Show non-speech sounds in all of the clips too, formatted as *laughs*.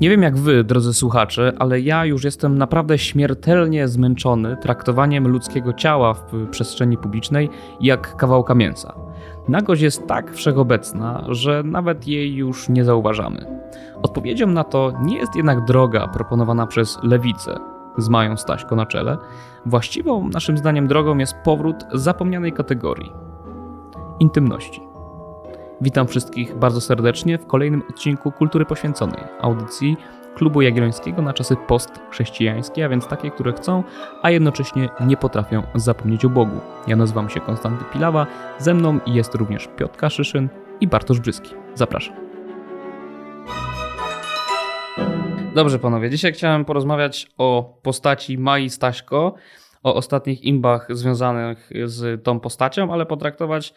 Nie wiem jak wy, drodzy słuchacze, ale ja już jestem naprawdę śmiertelnie zmęczony traktowaniem ludzkiego ciała w przestrzeni publicznej jak kawałka mięsa. Nagość jest tak wszechobecna, że nawet jej już nie zauważamy. Odpowiedzią na to nie jest jednak droga proponowana przez lewicę z Mają Staśko na czele. Właściwą naszym zdaniem drogą jest powrót zapomnianej kategorii intymności. Witam wszystkich bardzo serdecznie w kolejnym odcinku Kultury Poświęconej, audycji Klubu Jagiellońskiego na czasy postchrześcijańskie, a więc takie, które chcą, a jednocześnie nie potrafią zapomnieć o Bogu. Ja nazywam się Konstanty Pilawa, ze mną jest również Piotr Kaszyszyn i Bartosz Brzyski. Zapraszam. Dobrze panowie, dzisiaj chciałem porozmawiać o postaci Mai Staśko, o ostatnich imbach związanych z tą postacią, ale potraktować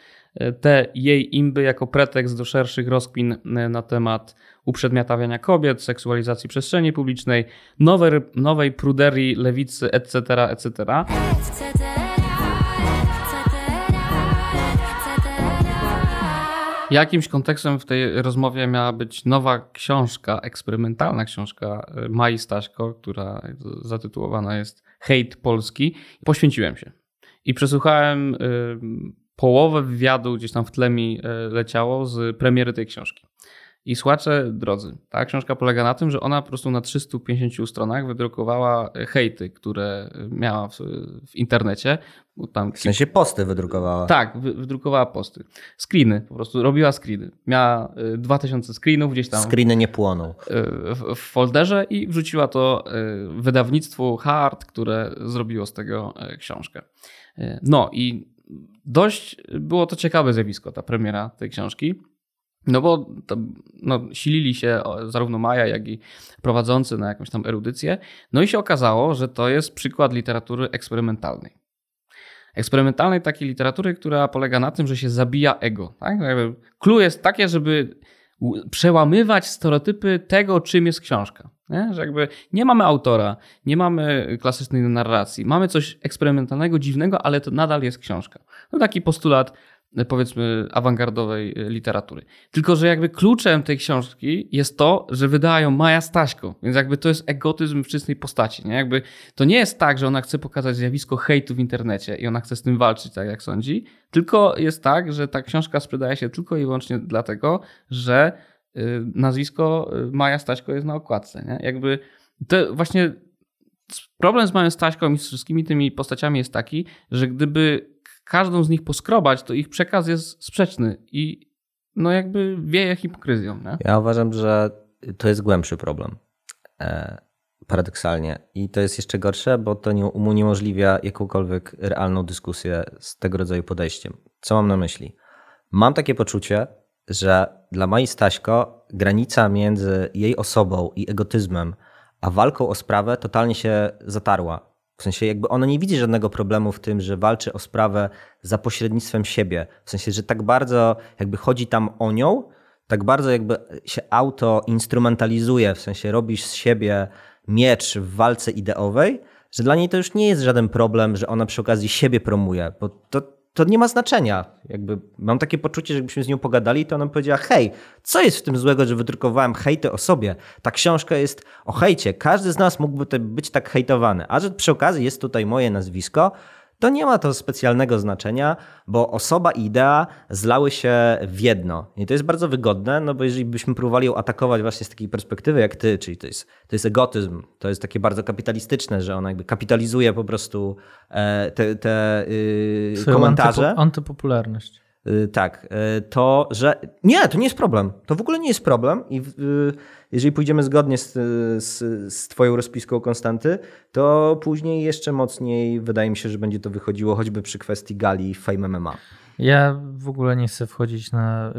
te jej imby jako pretekst do szerszych rozkmin e, na temat uprzedmiotawiania kobiet, seksualizacji przestrzeni publicznej, nowej, nowej pruderii lewicy, etc., etc. Jakimś kontekstem w tej rozmowie miała być nowa książka, eksperymentalna książka e, Mai Staśko, która zatytułowana jest Hejt Polski. Poświęciłem się i przesłuchałem połowę wywiadu, gdzieś tam w tle mi y, leciało z premiery tej książki. I słuchacze drodzy, ta książka polega na tym, że ona po prostu na 350 stronach wydrukowała hejty, które miała w, w internecie. Tam, w sensie posty wydrukowała. Tak, wydrukowała posty. Screeny, po prostu robiła screeny. Miała 2000 y, screenów gdzieś tam. Screeny nie płoną. W, w folderze i wrzuciła to wydawnictwu Hard, które zrobiło z tego książkę. No i dość było to ciekawe zjawisko, ta premiera tej książki. No bo to, no, silili się zarówno Maja, jak i prowadzący na jakąś tam erudycję. No i się okazało, że to jest przykład literatury eksperymentalnej. Eksperymentalnej takiej literatury, która polega na tym, że się zabija ego. Tak? Clue jest takie, żeby przełamywać stereotypy tego, czym jest książka. Nie? Że jakby nie mamy autora, nie mamy klasycznej narracji, mamy coś eksperymentalnego, dziwnego, ale to nadal jest książka. No taki postulat powiedzmy awangardowej e, literatury. Tylko, że jakby kluczem tej książki jest to, że wydają Maja Staśko, więc jakby to jest egotyzm w czystej postaci. Nie? Jakby to nie jest tak, że ona chce pokazać zjawisko hejtu w internecie i ona chce z tym walczyć, tak jak sądzi, tylko jest tak, że ta książka sprzedaje się tylko i wyłącznie dlatego, że y, nazwisko y, Maja Staśko jest na okładce. Nie? Jakby to właśnie problem z Mają Staśką i z wszystkimi tymi postaciami jest taki, że gdyby każdą z nich poskrobać, to ich przekaz jest sprzeczny i no jakby wieje hipokryzją. Nie? Ja uważam, że to jest głębszy problem. E, paradoksalnie. I to jest jeszcze gorsze, bo to nie, uniemożliwia jakąkolwiek realną dyskusję z tego rodzaju podejściem. Co mam na myśli? Mam takie poczucie, że dla Mai Staśko granica między jej osobą i egotyzmem, a walką o sprawę totalnie się zatarła. W sensie jakby ona nie widzi żadnego problemu w tym, że walczy o sprawę za pośrednictwem siebie. W sensie, że tak bardzo jakby chodzi tam o nią, tak bardzo jakby się auto instrumentalizuje, w sensie robisz z siebie miecz w walce ideowej, że dla niej to już nie jest żaden problem, że ona przy okazji siebie promuje, bo to to nie ma znaczenia. Jakby mam takie poczucie, że jakbyśmy z nią pogadali, to ona powiedziała: Hej, co jest w tym złego, że wydrukowałem hejty o sobie? Ta książka jest o hejcie. Każdy z nas mógłby być tak hejtowany. A że przy okazji jest tutaj moje nazwisko, to nie ma to specjalnego znaczenia, bo osoba i idea zlały się w jedno. I to jest bardzo wygodne, no bo jeżeli byśmy próbowali ją atakować właśnie z takiej perspektywy jak ty, czyli to jest, to jest egotyzm, to jest takie bardzo kapitalistyczne, że ona jakby kapitalizuje po prostu e, te, te yy, komentarze. Antypo, antypopularność. Y, tak, y, to, że nie, to nie jest problem. To w ogóle nie jest problem i y, jeżeli pójdziemy zgodnie z, z, z Twoją rozpiską Konstanty, to później jeszcze mocniej wydaje mi się, że będzie to wychodziło choćby przy kwestii gali Fame MMA. Ja w ogóle nie chcę wchodzić na,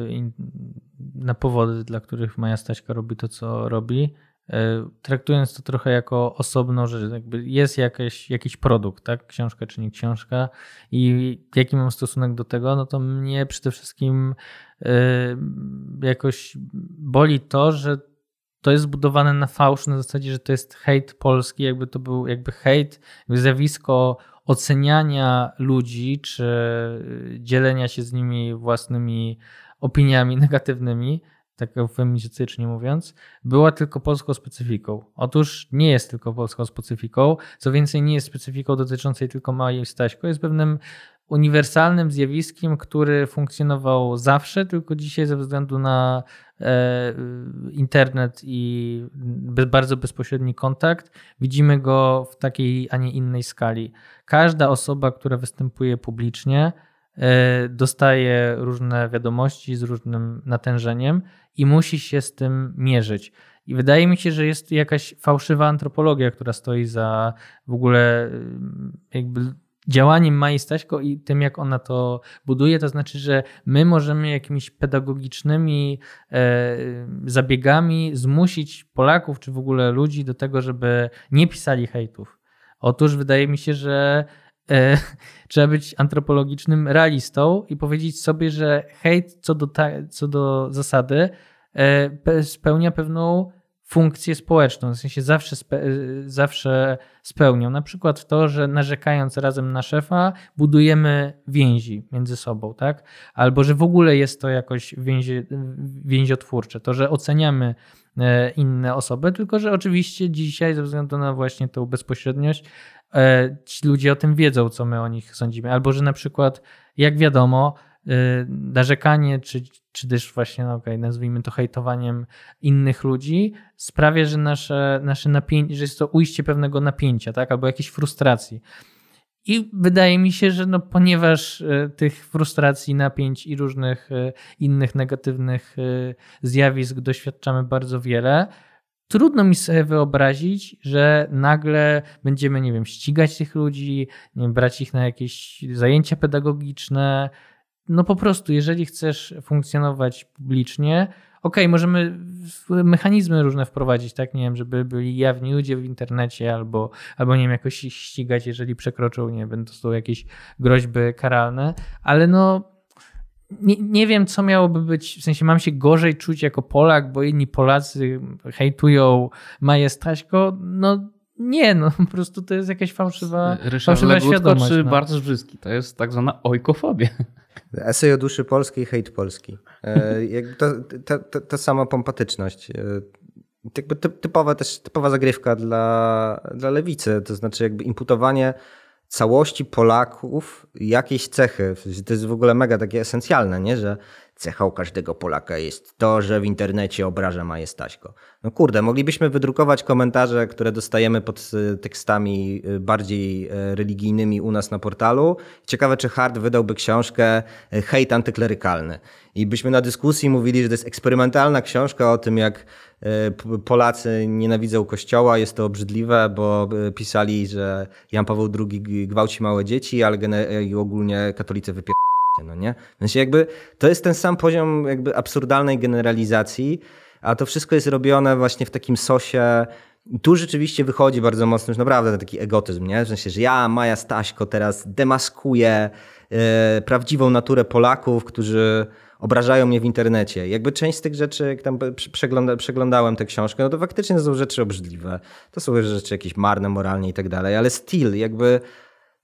na powody, dla których Maja Staśka robi to, co robi. E, traktując to trochę jako osobno, że jakby jest jakiś, jakiś produkt, tak? Książka czy nie książka i jaki mam stosunek do tego, no to mnie przede wszystkim e, jakoś boli to, że to jest zbudowane na fałsz, na zasadzie, że to jest hejt polski, jakby to był jakby hejt, jakby zjawisko oceniania ludzi, czy dzielenia się z nimi własnymi opiniami *laughs* negatywnymi, tak eufemistycznie mówiąc, była tylko polską specyfiką. Otóż nie jest tylko polską specyfiką, co więcej nie jest specyfiką dotyczącej tylko małej Staśko, jest pewnym uniwersalnym zjawiskiem, który funkcjonował zawsze, tylko dzisiaj ze względu na e, internet i bardzo bezpośredni kontakt, widzimy go w takiej, a nie innej skali. Każda osoba, która występuje publicznie, dostaje różne wiadomości z różnym natężeniem i musi się z tym mierzyć. I wydaje mi się, że jest jakaś fałszywa antropologia, która stoi za w ogóle jakby działaniem Mai Staśko i tym, jak ona to buduje, to znaczy, że my możemy jakimiś pedagogicznymi e, zabiegami zmusić Polaków, czy w ogóle ludzi do tego, żeby nie pisali hejtów. Otóż wydaje mi się, że e, *laughs* trzeba być antropologicznym realistą i powiedzieć sobie, że hejt co do, ta, co do zasady e, spełnia pewną funkcję społeczną, w sensie zawsze, spe, zawsze spełnią. Na przykład to, że narzekając razem na szefa, budujemy więzi między sobą, tak? Albo że w ogóle jest to jakoś więzi, więziotwórcze, to, że oceniamy e, inne osoby, tylko że oczywiście dzisiaj ze względu na właśnie tą bezpośredniość e, ci ludzie o tym wiedzą, co my o nich sądzimy. Albo że na przykład, jak wiadomo, Y, narzekanie, czy, czy też właśnie, no okay, nazwijmy to hejtowaniem innych ludzi, sprawia, że nasze, nasze napięcie, że jest to ujście pewnego napięcia, tak, albo jakiejś frustracji. I wydaje mi się, że no, ponieważ y, tych frustracji, napięć i różnych y, innych negatywnych zjawisk doświadczamy bardzo wiele, trudno mi sobie wyobrazić, że nagle będziemy, nie wiem, ścigać tych ludzi, nie wiem, brać ich na jakieś zajęcia pedagogiczne, no po prostu, jeżeli chcesz funkcjonować publicznie, ok, możemy mechanizmy różne wprowadzić, tak, nie wiem, żeby byli jawni ludzie w internecie albo, albo nie wiem, jakoś ścigać, jeżeli przekroczą, nie wiem, to są jakieś groźby karalne, ale no nie, nie wiem, co miałoby być, w sensie mam się gorzej czuć jako Polak, bo inni Polacy hejtują Maję Staśko, no nie, no po prostu to jest jakaś fałszywa, Ryszard fałszywa Legutko świadomość. czy no. Bartosz Brzyski, to jest tak zwana ojkofobia. Esej o duszy polskiej, hejt polski. E, to, to, to, to sama pompatyczność. E, jakby typowa też typowa zagrywka dla, dla lewicy, to znaczy jakby imputowanie całości Polaków jakieś cechy. To jest w ogóle mega takie esencjalne, nie? że cechą każdego Polaka jest to, że w internecie obraża majestaśko. No kurde, moglibyśmy wydrukować komentarze, które dostajemy pod y, tekstami y, bardziej y, religijnymi u nas na portalu. Ciekawe, czy Hart wydałby książkę Hejt antyklerykalny. I byśmy na dyskusji mówili, że to jest eksperymentalna książka o tym, jak Polacy nienawidzą kościoła, jest to obrzydliwe, bo pisali, że Jan Paweł II gwałci małe dzieci, ale ogólnie katolicy wypierają no nie? W sensie jakby to jest ten sam poziom jakby absurdalnej generalizacji, a to wszystko jest robione właśnie w takim sosie. Tu rzeczywiście wychodzi bardzo mocno już naprawdę taki egotyzm, nie? W sensie, że ja, Maja Staśko, teraz demaskuję e, prawdziwą naturę Polaków, którzy obrażają mnie w internecie. Jakby część z tych rzeczy, jak tam przegląda, przeglądałem tę książkę, no to faktycznie to są rzeczy obrzydliwe. To są rzeczy jakieś marne moralnie i tak dalej, ale still, jakby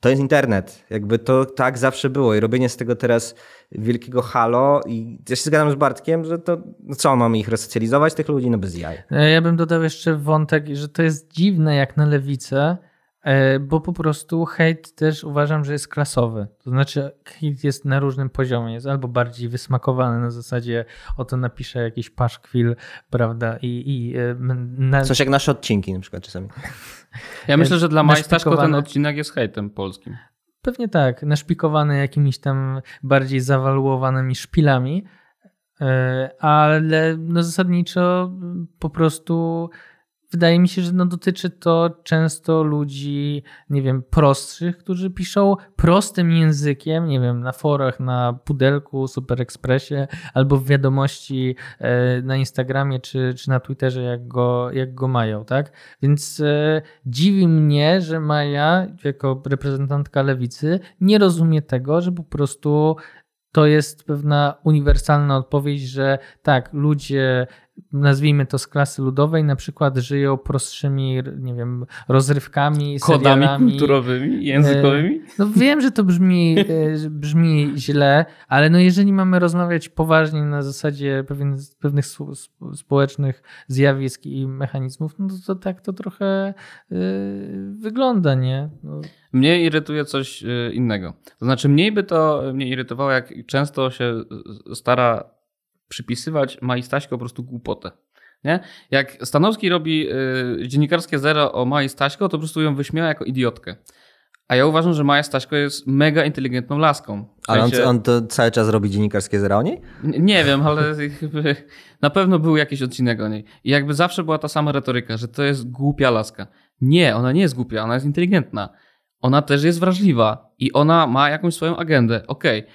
to jest internet. Jakby to tak zawsze było i robienie z tego teraz wielkiego halo i ja się zgadzam z Bartkiem, że to no co, mamy ich resocjalizować, tych ludzi? No bez jaj. E, ja bym dodał jeszcze wątek, że to jest dziwne jak na lewicę, e, bo po prostu hejt też uważam, że jest klasowy. To znaczy hejt jest na różnym poziomie. Jest albo bardziej wysmakowany na zasadzie oto napiszę jakiś paszkwil, prawda, i... i e, na... Coś jak nasze odcinki na przykład czasami. *laughs* Ja myślę, że dla Majstaszko ten odcinek jest hejtem polskim. Pewnie tak, naszpikowany jakimiś tam bardziej zawaluowanymi szpilami, e, ale no zasadniczo po prostu wydaje mi się, że no dotyczy to często ludzi, nie wiem, prostszych, którzy piszą prostym językiem, nie wiem, na forach, na pudelku, Super Expressie albo w wiadomości e, na Instagramie czy, czy na Twitterze, jak go, jak go mają, tak? Więc e, dziwi mnie, że Maja, jako reprezentantka lewicy, nie rozumie tego, że po prostu to jest pewna uniwersalna odpowiedź, że tak, ludzie nazwijmy to z klasy ludowej, na przykład żyją prostszymi, nie wiem, rozrywkami, Kodami kulturowymi, językowymi? No wiem, że to brzmi, e, brzmi źle, ale no jeżeli mamy rozmawiać poważnie na zasadzie pewien, pewnych spo- spo- społecznych zjawisk i mechanizmów, no to, tak to trochę y, wygląda, nie? No, Mnie irytuje coś innego. To znaczy, mniej by to mnie irytowało, jak często się stara przypisywać Mai Staśko po prostu głupotę. Nie? Jak Stanowski robi y, dziennikarskie zero o Mai Staśko, to po prostu ją wyśmiewa jako idiotkę. A ja uważam, że Maja Staśko jest mega inteligentną laską. W Ale on, sensie- on to cały czas robi dziennikarskie zera o niej? Nie- Nie wiem, ale na pewno był jakiś odcinek o niej. I jakby zawsze była ta sama retoryka, że to jest głupia laska. Nie, ona nie jest głupia, ona jest inteligentna. Ona też jest wrażliwa i ona ma jakąś swoją agendę. Okej.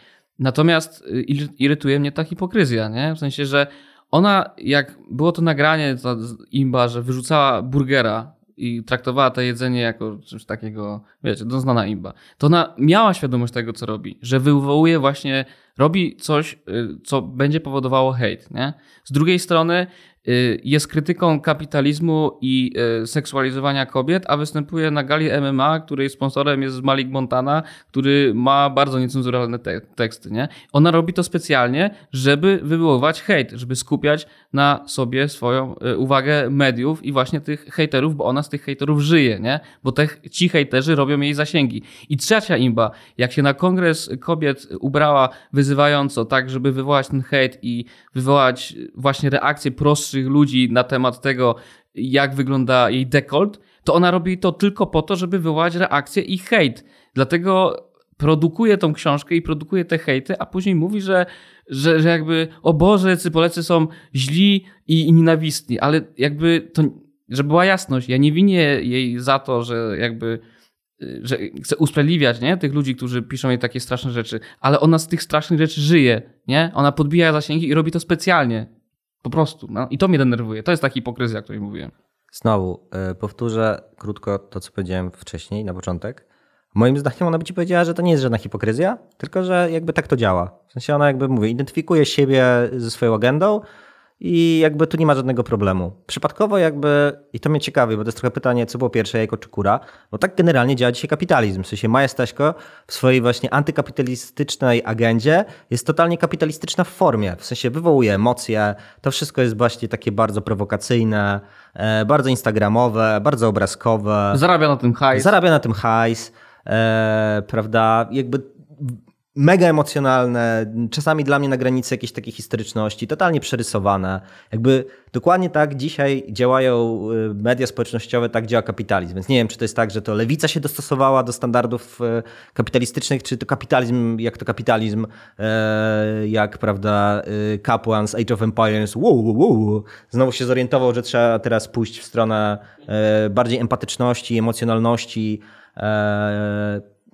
Natomiast y, ir- irytuje mnie ta hipokryzja, nie? W sensie, że ona, jak było to nagranie, ta imba, że wyrzucała burgera i traktowała to jedzenie jako coś takiego, wiecie, doznana imba, to ona miała świadomość tego, co robi, że wywołuje właśnie, robi coś, y, co będzie powodowało hejt, nie? Z drugiej strony jest krytyką kapitalizmu i y, seksualizowania kobiet, a występuje na gali MMA, której sponsorem jest Malik Montana, który ma bardzo niecenzuralne te teksty, nie? Ona robi to specjalnie, żeby wywoływać hejt, żeby skupiać na sobie swoją y, uwagę mediów i właśnie tych hejterów, bo ona z tych hejterów żyje, nie? Bo te, ci hejterzy robią jej zasięgi. I trzecia imba, jak się na kongres kobiet ubrała wyzywająco, tak, żeby wywołać ten hejt i wywołać właśnie reakcję ludzi na temat tego, jak wygląda jej dekolt, to ona robi to tylko po to, żeby wywołać reakcję i hejt. Dlatego produkuje tą książkę i produkuje te hejty, a później mówi, że, że, że jakby, o Boże, jacy Polacy są źli i, i nienawistni, ale jakby to, żeby była jasność, ja nie winię jej za to, że jakby y, że chce usprawiedliwiać nie? tych ludzi, którzy piszą jej takie straszne rzeczy, ale ona z tych strasznych rzeczy żyje, nie? Ona podbija zasięgi i robi to specjalnie. Po prostu. No. I to mnie denerwuje. To jest ta hipokryzja, o której mówiłem. Znowu, y, powtórzę krótko to, co powiedziałem wcześniej, na początek. Moim zdaniem ona by ci powiedziała, że to nie jest żadna hipokryzja, tylko że jakby tak to działa. W sensie ona jakby, mówię, identyfikuje siebie ze swoją agendą i jakby tu nie ma żadnego problemu. Przypadkowo jakby, i to mnie ciekawi, bo to jest trochę pytanie, co było pierwsze, jajko czy kura, bo tak generalnie działa dzisiaj kapitalizm. W sensie Maja Staśko w swojej właśnie antykapitalistycznej agendzie jest totalnie kapitalistyczna w formie. W sensie wywołuje emocje, to wszystko jest właśnie takie bardzo prowokacyjne, e, bardzo instagramowe, bardzo obrazkowe. Zarabia na tym hajs. Zarabia na tym hajs, e, prawda? Jakby mega emocjonalne, czasami dla mnie na granicy jakiejś takiej historyczności, totalnie przerysowane. Jakby dokładnie tak dzisiaj działają y, media społecznościowe, tak działa kapitalizm. Więc nie wiem, czy to jest tak, że to lewica się dostosowała do standardów y, kapitalistycznych, czy to kapitalizm, jak to kapitalizm, e, jak prawda, y, kapłan z Age of Empires, wow, wow, wow, znowu się zorientował, że trzeba teraz pójść w stronę bardziej empatyczności, emocjonalności,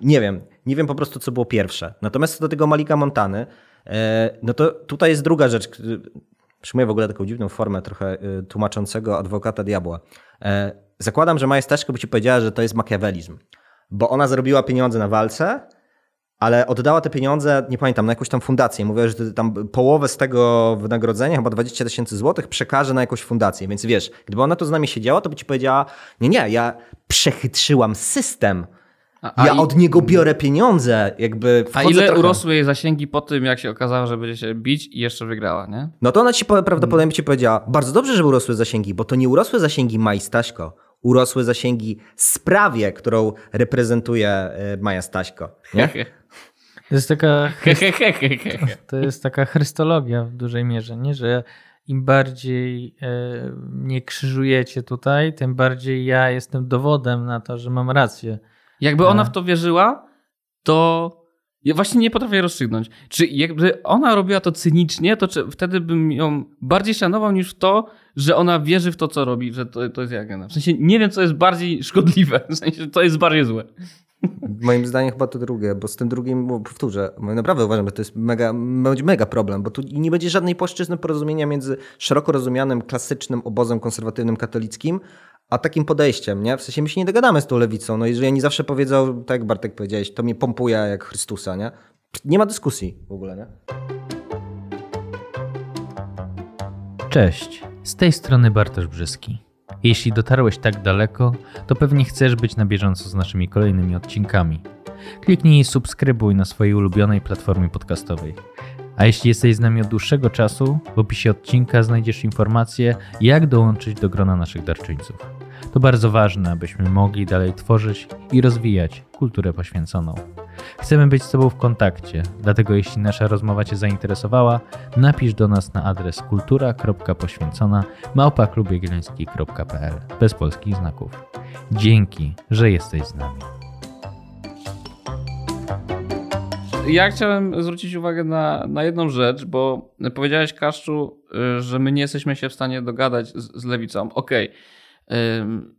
nie wiem, nie wiem po prostu, co było pierwsze. Natomiast do tego Malika Montany, e, no to tutaj jest druga rzecz. Przyjmuję w ogóle taką dziwną formę trochę e, tłumaczącego adwokata diabła. E, Zakładam, że Maja Staszko by ci powiedziała, że to jest makiawelizm, bo ona zarobiła pieniądze na walce, ale oddała te pieniądze, nie pamiętam, na jakąś tam fundację. Mówiła, że tam połowę z tego wynagrodzenia, chyba 20 tysięcy złotych, przekaże na jakąś fundację. Więc wiesz, gdyby ona tu z nami siedziała, to by ci powiedziała, nie, nie, ja przechytrzyłam system. A, ja i- od niego biorę pieniądze, jakby A ile trochę. urosły jej zasięgi po tym, jak się okazało, że będzie się bić i jeszcze wygrała, nie? No to ona ci prawdopodobnie by ci powiedziała, bardzo dobrze, że urosły zasięgi, bo to nie urosły zasięgi Mai Staśko, urosły zasięgi sprawie, którą reprezentuje e, Maja Staśko. Nie? To jest taka. To jest taka chrystologia w dużej mierze, nie? że im bardziej e, mnie krzyżujecie tutaj, tym bardziej ja jestem dowodem na to, że mam rację. Jakby ona w to wierzyła, to ja właśnie nie potrafię rozstrzygnąć. Czy jakby ona robiła to cynicznie, to wtedy bym ją bardziej szanował niż w to, że ona wierzy w to, co robi, że to, to jest jej agenda. W sensie nie wiem, co jest bardziej szkodliwe. *laughs* W sensie to jest bardziej złe. Moim zdaniem chyba to drugie, bo z tym drugim, bo powtórzę, naprawdę uważam, że to jest mega, będzie mega problem, bo tu nie będzie żadnej płaszczyzny porozumienia między szeroko rozumianym, klasycznym obozem konserwatywnym katolickim, a takim podejściem, nie? W sensie my się nie dogadamy z tą lewicą, no jeżeli oni zawsze powiedzą, tak jak Bartek powiedziałeś, to mnie pompuje jak Chrystusa, nie? Nie ma dyskusji w ogóle, nie? Cześć. Z tej strony Bartosz Brzyski. Jeśli dotarłeś tak daleko, to pewnie chcesz być na bieżąco z naszymi kolejnymi odcinkami. Kliknij i subskrybuj na swojej ulubionej platformie podcastowej. A jeśli jesteś z nami od dłuższego czasu, w opisie odcinka znajdziesz informacje, jak dołączyć do grona naszych darczyńców. To bardzo ważne, abyśmy mogli dalej tworzyć i rozwijać kulturę poświęconą. Chcemy być z Tobą w kontakcie, dlatego jeśli nasza rozmowa Cię zainteresowała, napisz do nas na adres kultura.poświęcona małpaklubjagielloński.pl bez polskich znaków. Dzięki, że jesteś z nami. Ja chciałem zwrócić uwagę na, na jedną rzecz, bo powiedziałeś, Kaszczu, y, że my nie jesteśmy się w stanie dogadać z, z lewicą. Okej. Okay.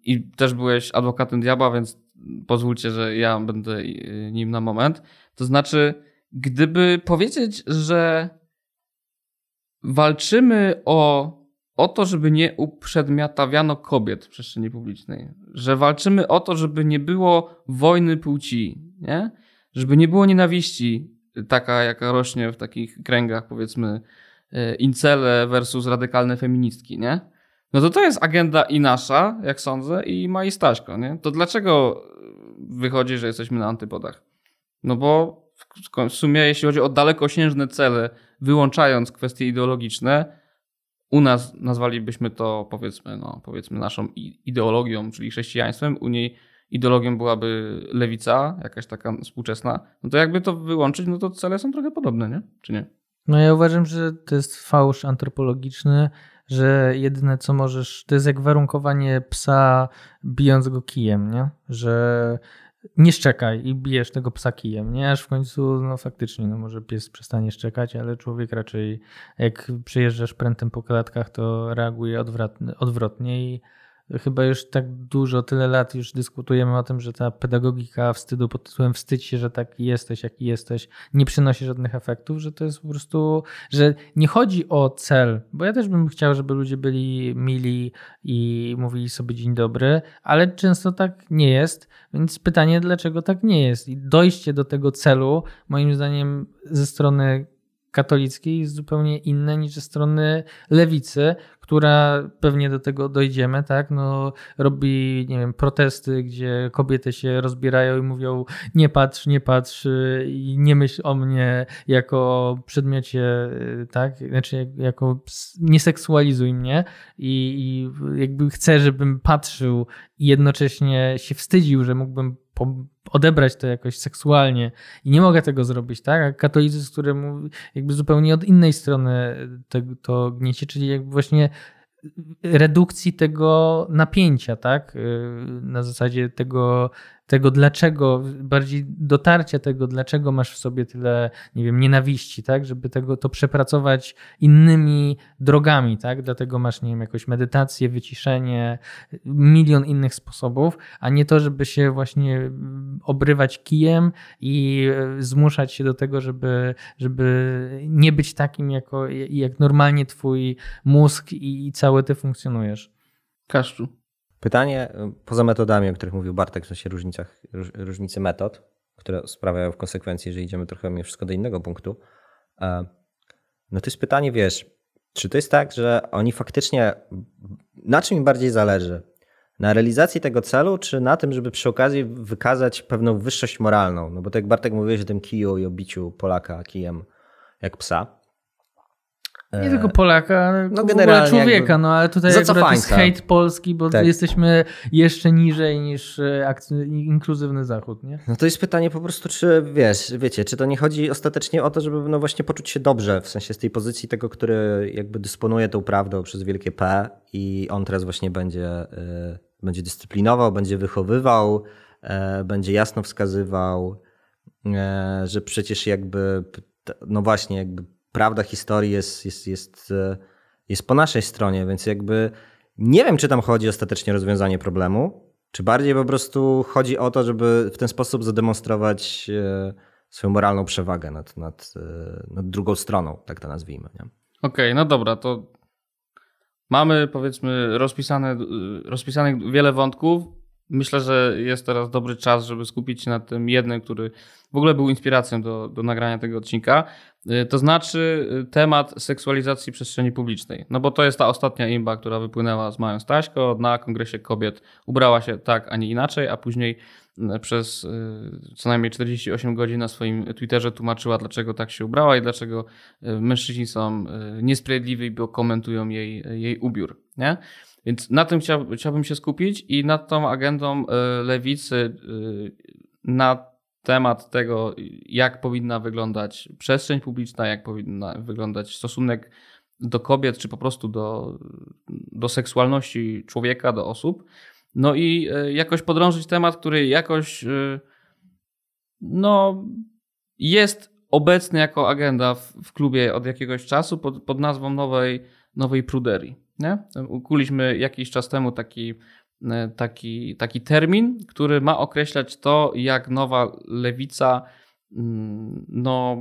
I też byłeś adwokatem diabła, więc pozwólcie, że ja będę y, nim na moment. To znaczy, gdyby powiedzieć, że walczymy o, o to, żeby nie uprzedmiotawiano kobiet w przestrzeni publicznej, że walczymy o to, żeby nie było wojny płci, nie? żeby nie było nienawiści, taka jaka rośnie w takich kręgach, powiedzmy, y, incele versus radykalne feministki, nie? No to to jest agenda i nasza, jak sądzę, i ma i Staśko, nie? To dlaczego wychodzi, że jesteśmy na antypodach? No bo w sumie, jeśli chodzi o dalekosiężne cele, wyłączając kwestie ideologiczne, u nas nazwalibyśmy to powiedzmy, no, powiedzmy naszą ideologią, czyli chrześcijaństwem, u niej ideologią byłaby lewica, jakaś taka współczesna, no to jakby to wyłączyć, no to cele są trochę podobne, nie? Czy nie? No ja uważam, że to jest fałsz antropologiczny, że jedyne co możesz, to jest jak warunkowanie psa bijąc go kijem, nie? Że nie szczekaj i bijesz tego psa kijem, nie? Aż w końcu, no faktycznie, no może pies przestanie szczekać, ale człowiek raczej jak przyjeżdżasz prętem po klatkach, to reaguje odwrotnie i chyba już tak dużo, tyle lat już dyskutujemy o tym, że ta pedagogika wstydu pod tytułem wstydź się, że tak jesteś, jaki jesteś, nie przynosi żadnych efektów, że to jest po prostu, że nie chodzi o cel, bo ja też bym chciał, żeby ludzie byli mili i mówili sobie dzień dobry, ale często tak nie jest, więc pytanie, dlaczego tak nie jest? I dojście do tego celu, moim zdaniem, ze strony katolickiej jest zupełnie inne niż ze strony lewicy, która pewnie do tego dojdziemy, tak? No, robi, nie wiem, protesty, gdzie kobiety się rozbierają i mówią nie patrz, nie patrz i nie myśl o mnie jako przedmiocie, tak? Znaczy jako nie seksualizuj mnie i, i jakby chcę, żebym patrzył i jednocześnie się wstydził, że mógłbym odebrać to jakoś seksualnie i nie mogę tego zrobić, tak? A katolicy, z którym jakby zupełnie od innej strony to, to gniecie, czyli jakby właśnie redukcji tego napięcia, tak? Na zasadzie tego tego dlaczego, bardziej dotarcia tego, dlaczego masz w sobie tyle, nie wiem, nienawiści, tak, żeby tego to przepracować innymi drogami, tak, dlatego masz, nie wiem, jakąś medytację, wyciszenie, milion innych sposobów, a nie to, żeby się właśnie obrywać kijem i e, zmuszać się do tego, żeby, żeby nie być takim, jako, jak normalnie twój mózg i, i cały ty funkcjonujesz. Kaszczu. Pytanie y, poza metodami, o których mówił Bartek, w sensie różnicach, różnicy metod, które sprawiają w konsekwencji, że idziemy trochę mimo wszystko do innego punktu. E, no to jest pytanie, wiesz, czy to jest tak, że oni faktycznie, na czym im bardziej zależy? Na realizacji tego celu, czy na tym, żeby przy okazji wykazać pewną wyższość moralną? No bo tak jak Bartek mówiłeś o tym kiju i o biciu Polaka kijem jak psa. Nie tylko Polaka, ale no generalnie człowieka, no ale tutaj akurat jest hejt polski, bo tak. jesteśmy jeszcze niżej niż e, inkluzywny Zachód, nie? No to jest pytanie po prostu, czy wiesz, wiecie, czy to nie chodzi ostatecznie o to, żeby no właśnie poczuć się dobrze, w sensie z tej pozycji tego, który jakby dysponuje tą prawdą przez wielkie P i on teraz właśnie będzie, y, będzie dyscyplinował, będzie wychowywał, będzie jasno wskazywał, że przecież jakby, no właśnie, jakby prawda historii jest, jest, jest, e, jest po naszej stronie, więc jakby nie wiem, czy tam chodzi ostatecznie o rozwiązanie problemu, czy bardziej po prostu chodzi o to, żeby w ten sposób zademonstrować e, swoją moralną przewagę nad, nad, e, nad drugą stroną, tak to nazwijmy. Okej, okay, no dobra, to mamy powiedzmy rozpisane, rozpisanych wiele wątków. Myślę, że jest teraz dobry czas, żeby skupić się na tym jednym, który w ogóle był inspiracją do, do nagrania tego odcinka. Y, to znaczy y, temat seksualizacji przestrzeni publicznej. No bo to jest ta ostatnia imba, która wypłynęła z Mają Staśko. Na Kongresie Kobiet ubrała się tak, a nie inaczej, a później y, przez co najmniej 48 godzin na swoim Twitterze tłumaczyła, dlaczego tak się ubrała i dlaczego mężczyźni są niesprawiedliwi, bo komentują jej, jej ubiór. Nie? Więc na tym chciałbym się skupić i nad tą agendą lewicy, na temat tego, jak powinna wyglądać przestrzeń publiczna, jak powinna wyglądać stosunek do kobiet, czy po prostu do, do seksualności człowieka, do osób. No i e, jakoś podrążyć temat, który jakoś e, no, jest obecny jako agenda w, w klubie od jakiegoś czasu pod, pod nazwą nowej, nowej pruderii. Nie? Ukuliśmy jakiś czas temu taki E, taki, taki termin, który ma określać to, jak nowa lewica mm, no,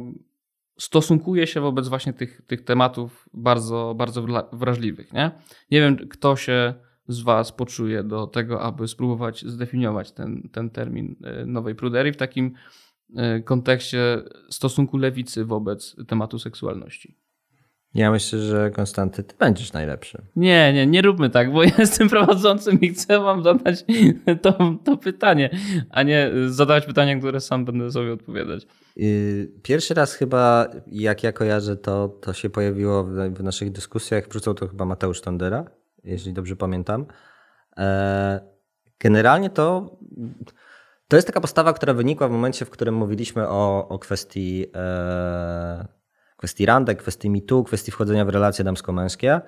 stosunkuje się wobec właśnie tych, tych tematów bardzo, bardzo wrażliwych. Nie? nie wiem, kto się z Was poczuje do tego, aby spróbować zdefiniować ten, ten termin e, nowej pruderii w takim e, kontekście stosunku lewicy wobec tematu seksualności. Ja myślę, że Konstanty, ty będziesz najlepszy. Nie, nie, nie róbmy tak, bo *laughs* jestem prowadzącym i chcę wam zadać *laughs* to, to pytanie, a nie zadawać pytania, które sam będę sobie odpowiadać. Y, pierwszy raz chyba, jak ja kojarzę, to, to się pojawiło w, w naszych dyskusjach. Wrzucał to chyba Mateusz Tondera, jeśli dobrze pamiętam. E, generalnie to, to jest taka postawa, która wynikła w momencie, w którym mówiliśmy o, o kwestii e, kwestii randek, kwestii mitu, kwestii wchodzenia w relacje damsko-męskie,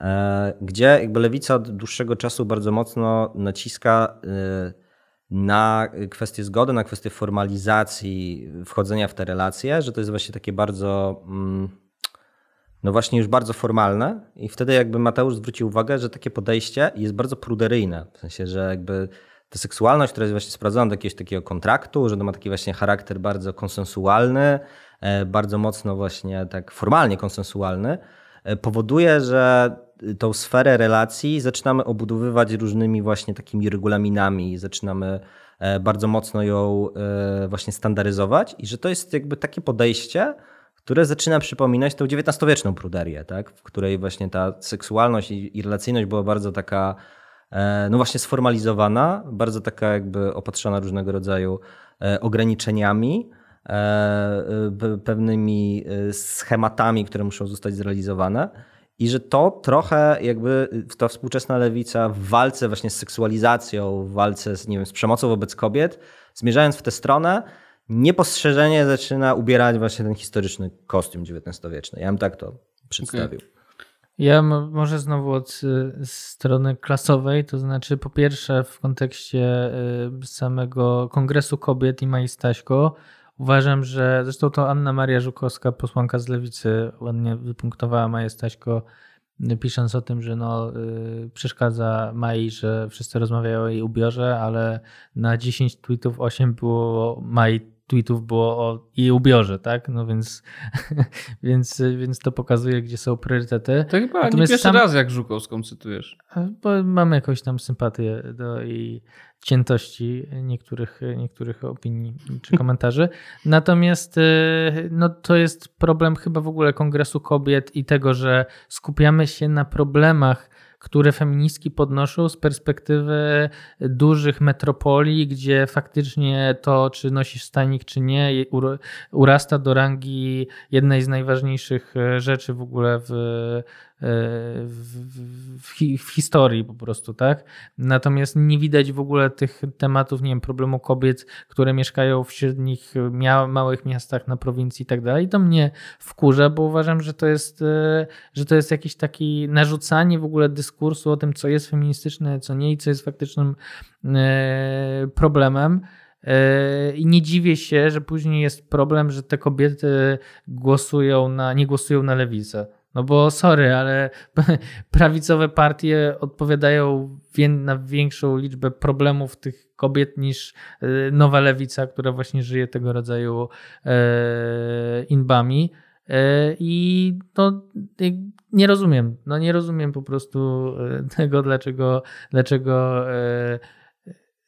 e, gdzie jakby lewica od dłuższego czasu bardzo mocno naciska e, na kwestię zgody, na kwestię formalizacji wchodzenia w te relacje, że to jest właśnie takie bardzo, mm, no właśnie już bardzo formalne. I wtedy jakby Mateusz zwrócił uwagę, że takie podejście jest bardzo pruderyjne, w sensie, że jakby ta seksualność, która jest właśnie sprowadzona do jakiegoś takiego kontraktu, że to ma taki właśnie charakter bardzo konsensualny, bardzo mocno właśnie tak formalnie konsensualny, e, powoduje, że tą sferę relacji zaczynamy obudowywać różnymi właśnie takimi regulaminami, zaczynamy e, bardzo mocno ją właśnie standaryzować i że to jest jakby takie podejście, które zaczyna przypominać tą XIX-wieczną pruderię, tak? w której właśnie ta seksualność i relacyjność była bardzo taka no właśnie sformalizowana, bardzo taka jakby opatrzona różnego rodzaju ograniczeniami, E, pewnymi e, schematami, które muszą zostać zrealizowane. I że to trochę jakby ta współczesna lewica w walce właśnie z seksualizacją, w walce z, nie wiem, z przemocą wobec kobiet, zmierzając w tę stronę, niepostrzeżenie zaczyna ubierać właśnie ten historyczny kostium XIX-wieczny. Ja bym tak to przedstawił. Okay. Ja może znowu od y, strony klasowej, to znaczy po pierwsze w kontekście y, samego Kongresu Kobiet i Mai Uważam, że zresztą to Anna Maria Żukowska, posłanka z Lewicy, ładnie wypunktowała Maję Staśko, pisząc o tym, że no, yy, przeszkadza Mai, że wszyscy rozmawiają o jej ubiorze, ale na 10 tweetów 8 było Mai tweetów było o jej ubiorze, tak? No więc, *laughs* więc, więc to pokazuje, gdzie są priorytety. To chyba Natomiast nie pierwszy sam... raz, jak Żukowską cytujesz. Bo mam jakąś tam sympatię do jej ciętości niektórych, niektórych opinii czy komentarzy. Natomiast y, no, to jest problem chyba w ogóle Kongresu Kobiet i tego, że skupiamy się na problemach które feministki podnoszą z perspektywy dużych metropolii, gdzie faktycznie to, czy nosisz stanik, czy nie, urasta do rangi jednej z najważniejszych rzeczy w ogóle w w, w, w, historii po prostu, tak? Natomiast nie widać w ogóle tych tematów, nie wiem, problemu kobiet, które mieszkają w średnich, mia małych miastach na prowincji i tak dalej. To mnie wkurza, bo uważam, że to jest, e, że to jest jakieś takie narzucanie w ogóle dyskursu o tym, co jest feministyczne, co nie i co jest faktycznym e, problemem. E, I nie dziwię się, że później jest problem, że te kobiety głosują na, nie głosują na lewicę. No bo sorry, ale *laughs* prawicowe partie odpowiadają na większą liczbę problemów tych kobiet niż e, nowa lewica, która właśnie żyje tego rodzaju e, inbami. E, I no, nie rozumiem, no nie rozumiem po prostu tego, dlaczego, dlaczego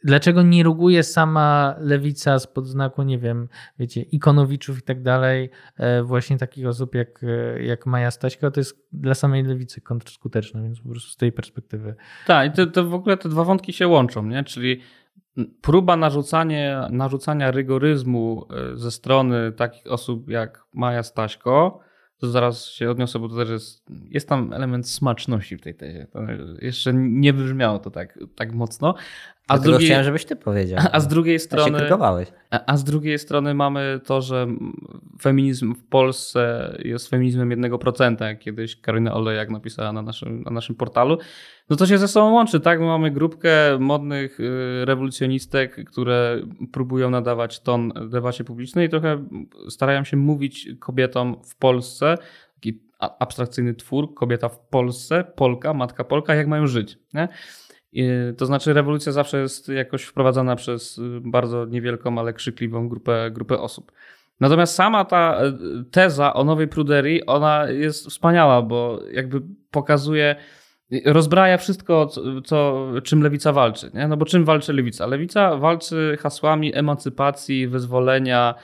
dlaczego nie ruguje sama lewica spod znaku, nie wiem, wiecie, ikonowiczów i tak dalej, e, właśnie takich osób jak, e, jak Maja Staśka, to jest dla samej lewicy kontrskuteczne, więc po prostu z tej perspektywy. Tak, i to, to w ogóle te dwa wątki się łączą, nie? Czyli próba narzucania, narzucania rygoryzmu e, ze strony takich osób jak Maja Staśko, to zaraz się odniosę, bo to też jest, jest tam element smaczności w tej tezie. To jeszcze nie wybrzmiało to tak, tak mocno. A z drugiej, chciałem, żebyś ty powiedział. A, z drugiej strony. A, a z drugiej strony mamy to, że feminizm w Polsce jest feminizmem 1%, jak kiedyś Karolina Olejak napisała na naszym, na naszym portalu. No to się ze sobą łączy, tak? My mamy grupkę modnych y, rewolucjonistek, które próbują nadawać ton debacie publicznej i trochę starają się mówić kobietom w Polsce, taki abstrakcyjny twór, kobieta w Polsce, Polka, matka Polka, jak mają żyć. Nie? To znaczy, rewolucja zawsze jest jakoś wprowadzana przez y, bardzo niewielką, ale krzykliwą grupę, grupę osób. Natomiast sama ta y, teza o nowej pruderii, ona jest wspaniała, bo jakby pokazuje, rozbraja wszystko, co, czym lewica walczy. Nie? No bo czym walczy lewica? Lewica walczy hasłami emancypacji, wyzwolenia,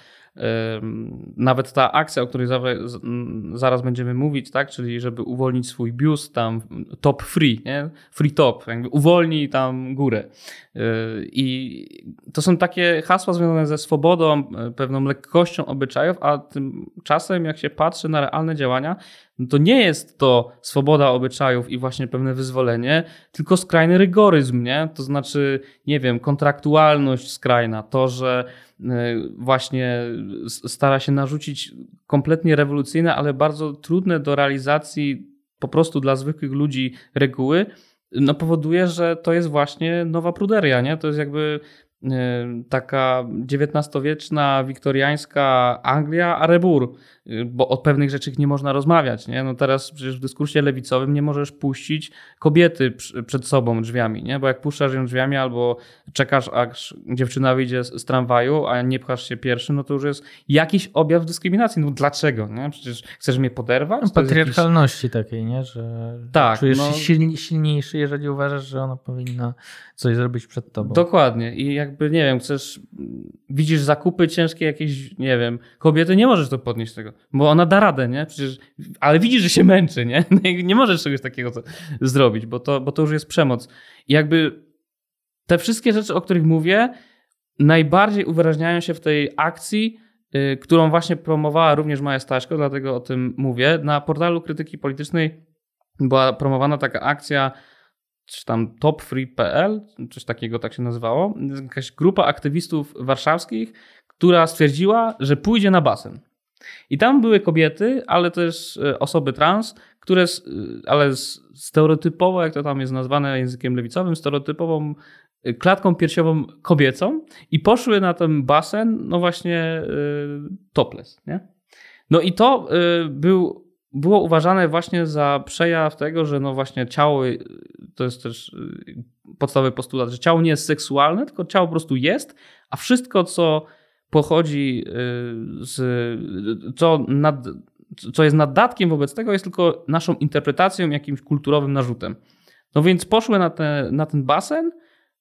nawet ta akcja, o której zaraz będziemy mówić, tak, czyli żeby uwolnić swój biust, tam top free, nie? free top, jakby uwolnij tam górę. Yy, I to są takie hasła związane ze swobodą, e, pewną lekkością obyczajów, a tymczasem jak się patrzy na realne działania, to nie jest to swoboda obyczajów i właśnie pewne wyzwolenie, tylko skrajny rygoryzm, nie? To znaczy, nie wiem, kontraktualność skrajna, to, że właśnie stara się narzucić kompletnie rewolucyjne, ale bardzo trudne do realizacji po prostu dla zwykłych ludzi reguły, no powoduje, że to jest właśnie nowa pruderia, nie? To jest jakby taka XIX-wieczna, wiktoriańska Anglia, a rebur, y, bo o pewnych rzeczach nie można rozmawiać. Nie? No teraz przecież w dyskursie lewicowym nie możesz puścić kobiety przed sobą drzwiami, nie? bo jak puszczasz ją drzwiami albo czekasz, aż dziewczyna wyjdzie z tramwaju, a nie pchasz się pierwszy, no to już jest jakiś objaw dyskryminacji. No dlaczego? Nie? Przecież chcesz mnie poderwać? No, patriarchalności jakiś... takiej, nie? że tak, czujesz no... się silniejszy, jeżeli uważasz, że ona powinna coś zrobić przed tobą. Dokładnie i jak jakby, nie wiem, chcesz, widzisz zakupy ciężkie jakieś, nie wiem, kobiety, nie możesz to podnieść tego, bo ona da radę, nie? Przecież, ale widzisz, że się męczy, nie? *laughs* Nie możesz czegoś takiego zrobić, bo to, bo to już jest przemoc. I jakby te wszystkie rzeczy, o których mówię, najbardziej uwyrażniają się w tej akcji, yy, którą właśnie promowała również Maja Staśko, dlatego o tym mówię. Na portalu krytyki politycznej była promowana taka akcja czy tam topfree.pl, coś takiego tak się nazywało, jakaś grupa aktywistów warszawskich, która stwierdziła, że pójdzie na basen. I tam były kobiety, ale też e, osoby trans, które, e, ale stereotypowo, jak to tam jest nazwane językiem lewicowym, stereotypową e, klatką piersiową kobiecą i poszły na ten basen, no właśnie topless, nie? No i to był było uważane właśnie za przejaw tego, że no właśnie ciało, to jest też y, podstawowy postulat, że ciało nie jest seksualne, tylko ciało po prostu jest, a wszystko, co pochodzi y, z, co, nad, co jest naddatkiem wobec tego, jest tylko naszą interpretacją, jakimś kulturowym narzutem. No więc poszły na, te, na ten basen,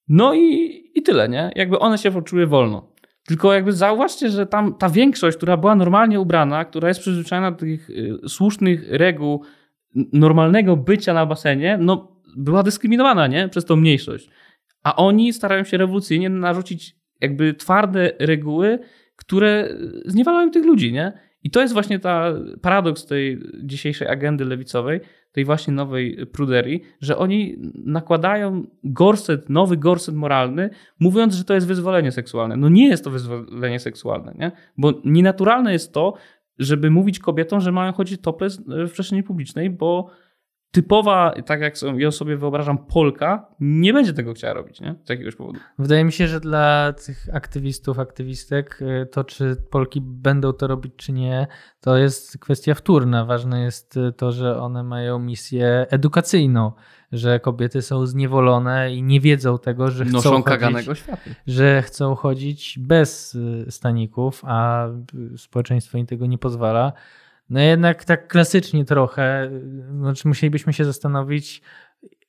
no i, i tyle, nie? Jakby one się poczuły wolno. Tylko jakby zauważcie, że tam ta większość, która była normalnie ubrana, która jest przyzwyczajona do tych y, słusznych reguł normalnego bycia na basenie, no była dyskryminowana, nie? Przez tą mniejszość. A oni starają się rewolucyjnie narzucić jakby twarde reguły, które zniewalają tych ludzi, nie? I to jest właśnie ta paradoks tej dzisiejszej agendy lewicowej, tej właśnie nowej pruderii, że oni nakładają gorset, nowy gorset moralny, mówiąc, że to jest wyzwolenie seksualne. No nie jest to wyzwolenie seksualne, nie? Bo nienaturalne jest to, żeby mówić kobietom, że mają chodzić topless w przestrzeni publicznej, bo typowa, tak jak ja sobie wyobrażam, Polka nie będzie tego chciała robić, nie? Z jakiegoś powodu. Wydaje mi się, że dla tych aktywistów, aktywistek, y, to czy Polki będą to robić, czy nie, to jest kwestia wtórna. Ważne jest y, to, że one mają misję edukacyjną, że kobiety są zniewolone i nie wiedzą tego, że chcą, Noszą chodzić, że chcą chodzić bez y, staników, a społeczeństwo im tego nie pozwala. No jednak tak klasycznie trochę, znaczy musielibyśmy się zastanowić,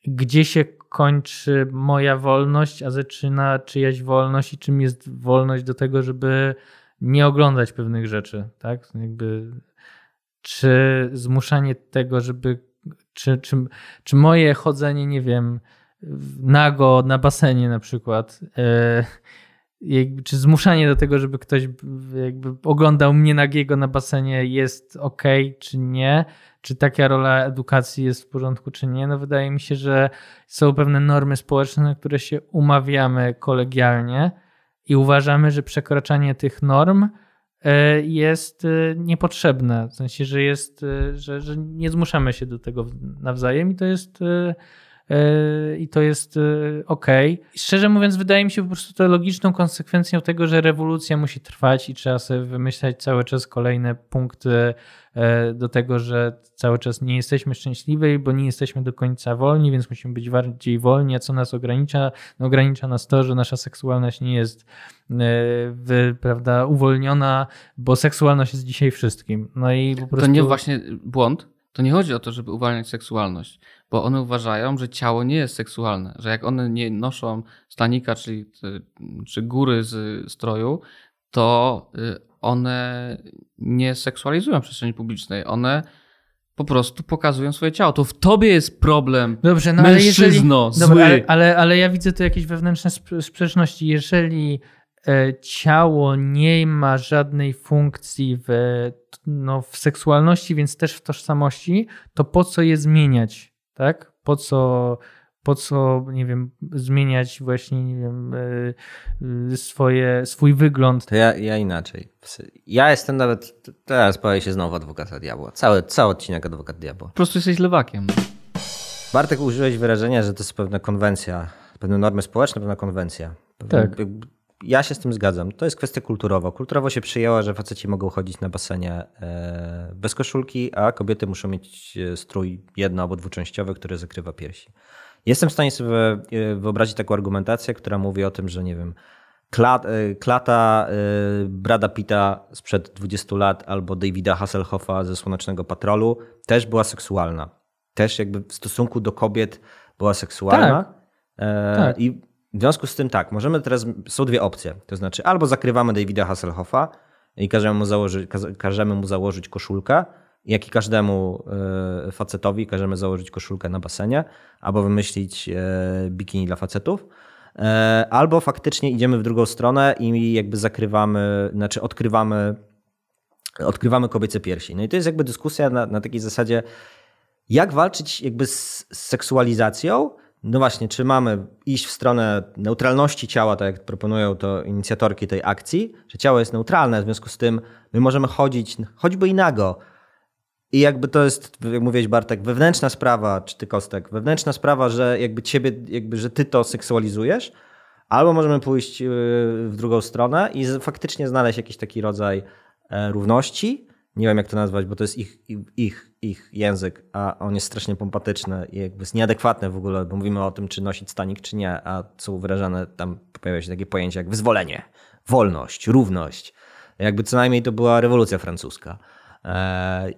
gdzie się kończy moja wolność, a zaczyna czyjaś wolność i czym jest wolność do tego, żeby nie oglądać pewnych rzeczy, tak? Jakby, czy zmuszanie tego, żeby, czy, czy, czy moje chodzenie, nie wiem, nago na basenie na przykład, jakby, czy zmuszanie do tego, żeby ktoś jakby oglądał mnie nagiego na basenie jest ok, czy nie, czy taka rola edukacji jest w porządku, czy nie. No wydaje mi się, że są pewne normy społeczne, na które się umawiamy kolegialnie i uważamy, że przekraczanie tych norm e, jest e, niepotrzebne. W sensie, że jest, e, że, że nie zmuszamy się do tego nawzajem i to jest i to jest ok. Szczerze mówiąc, wydaje mi się po prostu to logiczną konsekwencją tego, że rewolucja musi trwać i trzeba sobie wymyślać cały czas kolejne punkty E, do tego, że cały czas nie jesteśmy szczęśliwi, bo nie jesteśmy do końca wolni, więc musimy być bardziej wolni, a co nas ogranicza? No, ogranicza nas to, że nasza seksualność nie jest e, prawda, uwolniona, bo seksualność jest dzisiaj wszystkim. No i po prostu... To nie właśnie błąd, to nie chodzi o to, żeby uwalniać seksualność, bo one uważają, że ciało nie jest seksualne, że jak one nie noszą stanika, czyli czy góry z stroju, to y, one nie seksualizują przestrzeni publicznej. One po prostu pokazują swoje ciało. To w tobie jest problem. Dobrze, no Mężczyzno, ale jeżeli, zły. Dobra, ale, ale, ale, ja widzę tu jakieś wewnętrzne sprzeczności. Jeżeli e, ciało nie ma żadnej funkcji w, no, w seksualności, więc też w tożsamości, to po co je zmieniać? Tak? Po co po co, nie wiem, zmieniać właśnie, nie wiem, e, e, swoje, swój wygląd. To ja, ja inaczej. Ja jestem nawet, teraz pojawi się znowu adwokata diabła. Cały, cały odcinek adwokat diabła. Po prostu jesteś lewakiem. Bartek, użyłeś wyrażenia, że to jest pewna konwencja, pewne normy społeczne, pewna konwencja. tak. Ja się z tym zgadzam. To jest kwestia kulturowa. Kulturowo się przyjęła, że faceci mogą chodzić na basenie e, bez koszulki, a kobiety muszą mieć strój jedno- albo dwuczęściowy, który zakrywa piersi. Jestem w stanie sobie e, wyobrazić taką argumentację, która mówi o tym, że nie wiem, e, klata e, Brada Pitta sprzed 20 lat albo Davida Hasselhoffa ze Słonecznego Patrolu też była seksualna. Też jakby w stosunku do kobiet była seksualna. Tak. tak. I w związku z tym tak, możemy teraz, są dwie opcje. To znaczy albo zakrywamy Davida Hasselhoffa i każemy mu założyć, każemy mu założyć koszulkę, jak i każdemu e, facetowi każemy założyć koszulkę na basenie albo wymyślić e, bikini dla facetów. E, albo faktycznie idziemy w drugą stronę i jakby zakrywamy, znaczy odkrywamy, odkrywamy kobiece piersi. No i to jest jakby dyskusja na, na takiej zasadzie, jak walczyć jakby z, z seksualizacją, no właśnie, czy mamy iść w stronę neutralności ciała, tak jak proponują to inicjatorki tej akcji, że ciało jest neutralne, w związku z tym my możemy chodzić choćby i nago, i jakby to jest, jak mówiłeś Bartek, wewnętrzna sprawa, czy ty Kostek, wewnętrzna sprawa, że jakby ciebie, jakby, że ty to seksualizujesz, albo możemy pójść yy, w drugą stronę i faktycznie znaleźć jakiś taki rodzaj e, równości. Nie wiem jak to nazwać, bo to jest ich, ich, ich język, a on jest strasznie pompatyczny i jakby jest nieadekwatny w ogóle, bo mówimy o tym, czy nosić stanik, czy nie, a są wyrażane, tam pojawia się takie pojęcie jak wyzwolenie, wolność, równość. Jakby co najmniej to była rewolucja francuska. E,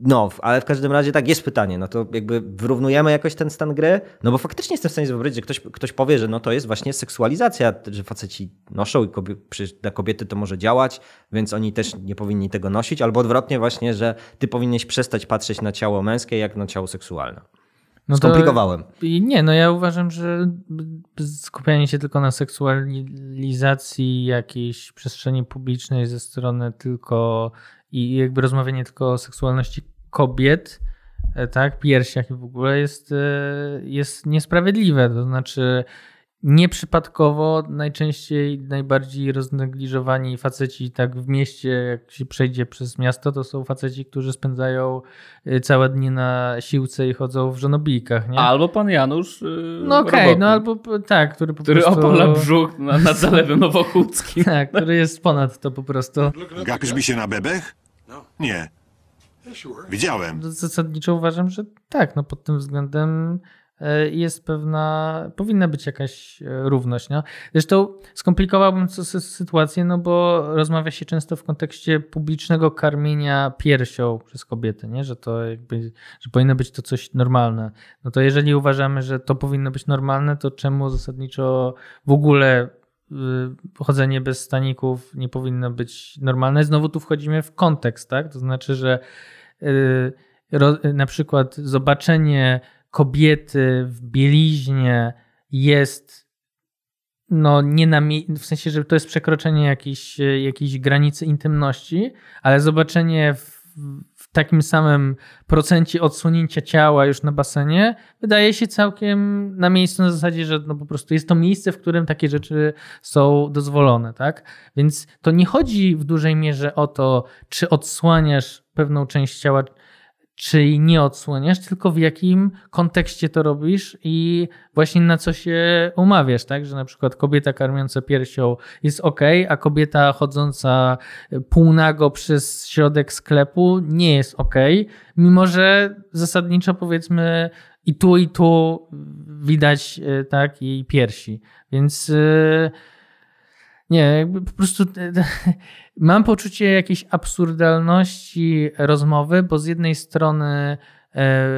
no, ale w każdym razie tak, jest pytanie, no to jakby wyrównujemy jakoś ten stan gry, no bo faktycznie jestem w stanie wyobrazić, że ktoś, ktoś powie, że no to jest właśnie seksualizacja, że faceci noszą i kobie, dla kobiety to może działać, więc oni też nie powinni tego nosić, albo odwrotnie właśnie, że ty powinieneś przestać patrzeć na ciało męskie jak na ciało seksualne. No Skomplikowałem. To, nie, no ja uważam, że skupianie się tylko na seksualizacji jakiejś przestrzeni publicznej ze strony tylko i jakby rozmawianie tylko o seksualności kobiet, e, tak, piersiach i w ogóle jest, e, jest niesprawiedliwe. To znaczy, nieprzypadkowo najczęściej najbardziej roznegliżowani faceci tak w mieście, jak się przejdzie przez miasto, to są faceci, którzy spędzają e, całe dni na siłce i chodzą w żonobijkach, nie? Albo pan Janusz No okej, okay, no albo tak, który po który prostu... opala brzuch na, nad Zalewem Nowochódzkim. *laughs* tak, który jest ponad to po prostu. Gapisz mi się na bebech? Nie. Widziałem. Zasadniczo uważam, że tak, no pod tym względem e, jest pewna, powinna być jakaś e, równość. No. Zresztą skomplikowałbym sytuację, no bo rozmawia się często w kontekście publicznego karmienia piersią przez kobiety, nie? Że to jakby, że powinno być to coś normalne. No to jeżeli uważamy, że to powinno być normalne, to czemu zasadniczo w ogóle chodzenie bez staników nie powinno być normalne? Znowu tu wchodzimy w kontekst, tak? To znaczy, że y, na przykład zobaczenie kobiety w bieliźnie jest no nie na w sensie, że to jest przekroczenie jakiejś, jakiejś granicy intymności, ale zobaczenie w takim samym procencie odsunięcia ciała już na basenie wydaje się całkiem na miejscu na zasadzie, że no po prostu jest to miejsce, w którym takie rzeczy są dozwolone, tak? Więc to nie chodzi w dużej mierze o to, czy odsłaniasz pewną część ciała, czy nie odsłaniasz, tylko w jakim kontekście to robisz i właśnie na co się umawiasz, tak? Że na przykład kobieta karmiąca piersią jest ok, a kobieta chodząca półnago przez środek sklepu nie jest ok, mimo że zasadniczo powiedzmy i tu i tu widać e, tak jej piersi. Więc yy, nie, jakby po prostu *laughs* mam poczucie jakiejś absurdalności rozmowy, bo z jednej strony e,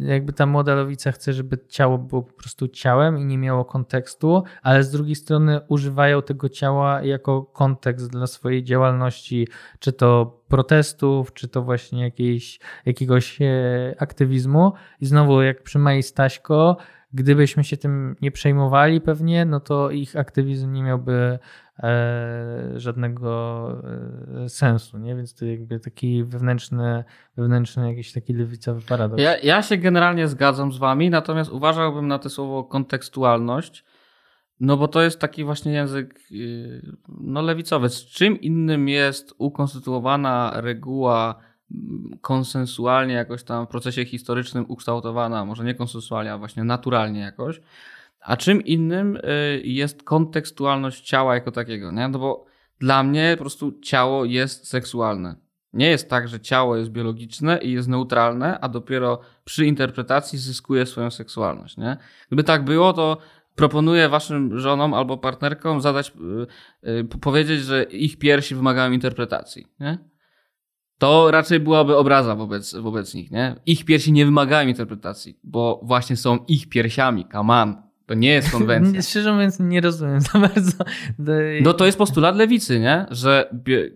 jakby ta młoda lewica chce, żeby ciało było po prostu ciałem i nie miało kontekstu, ale z drugiej strony używają tego ciała jako kontekst dla swojej działalności, czy to protestów, czy to właśnie jakiejś, jakiegoś e, aktywizmu. I znowu, jak przy Mai Staśko, Gdybyśmy się tym nie przejmowali pewnie, no to ich aktywizm nie miałby e, żadnego e, sensu, nie? Więc to jakby taki wewnętrzny, wewnętrzny jakiś taki lewicowy paradoks. Ja, ja się generalnie zgadzam z wami, natomiast uważałbym na to słowo kontekstualność, no bo to jest taki właśnie język y, no, lewicowy. Z czym innym jest ukonstytuowana reguła konsensualnie jakoś tam w procesie historycznym ukształtowana, może nie konsensualnie, a właśnie naturalnie jakoś. A czym innym y, jest kontekstualność ciała jako takiego, nie? No bo dla mnie po prostu ciało jest seksualne. Nie jest tak, że ciało jest biologiczne i jest neutralne, a dopiero przy interpretacji zyskuje swoją seksualność, nie? Gdyby tak było, to proponuję waszym żonom albo partnerkom zadać, yy, powiedzieć, że ich piersi wymagają interpretacji, nie? To raczej byłaby obraza wobec, wobec nich, nie? Ich piersi nie wymagają interpretacji, bo właśnie są ich piersiami, kaman. To nie jest konwencja. *laughs* Szczerze mówiąc, nie rozumiem za bardzo. No to jest postulat lewicy, nie? Że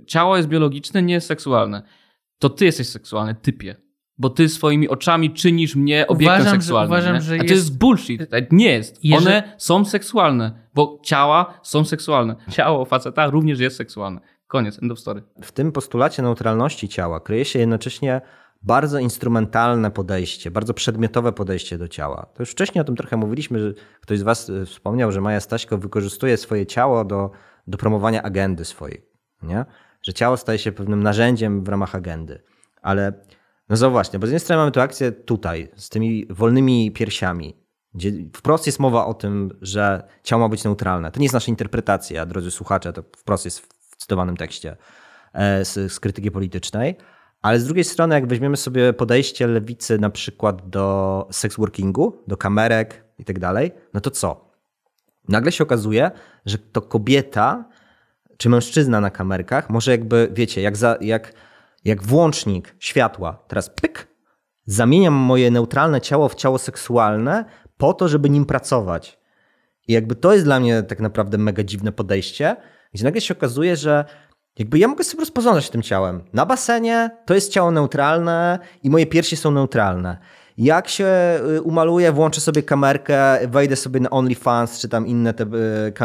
ciało jest biologiczne, nie jest seksualne. To ty jesteś seksualny, typie. Bo ty swoimi oczami czynisz mnie obiektem uważam, seksualnym. Że, uważam, że A to jest... jest bullshit. Nie jest. One są seksualne, bo ciała są seksualne. Ciało faceta również jest seksualne. Koniec, end of story. W tym postulacie neutralności ciała kryje się jednocześnie bardzo instrumentalne podejście, bardzo przedmiotowe podejście do ciała. To już wcześniej o tym trochę mówiliśmy, że ktoś z Was e, wspomniał, że Maja Staśko wykorzystuje swoje ciało do, do promowania agendy swojej. Nie? Że ciało staje się pewnym narzędziem w ramach agendy. Ale no zo właśnie, bo z jednej strony mamy tę akcję tutaj, z tymi wolnymi piersiami, gdzie wprost jest mowa o tym, że ciało ma być neutralne. To nie jest nasza interpretacja, drodzy słuchacze, to wprost jest w cytowanym tekście e, z, z krytyki politycznej. Ale z drugiej strony, jak weźmiemy sobie podejście lewicy na przykład do sex workingu, do kamerek i tak dalej, no to co? Nagle się okazuje, że to kobieta czy mężczyzna na kamerkach może jakby, wiecie, jak, za, jak, jak włącznik światła, teraz pyk, zamieniam moje neutralne ciało w ciało seksualne po to, żeby nim pracować. I jakby to jest dla mnie tak naprawdę mega dziwne podejście, gdzie nagle się okazuje, że jakby ja mogę sobie rozpoznać tym ciałem. Na basenie to jest ciało neutralne i moje piersi są neutralne. Jak się y, umaluję, włączę sobie kamerkę, wejdę sobie na OnlyFans czy tam inne te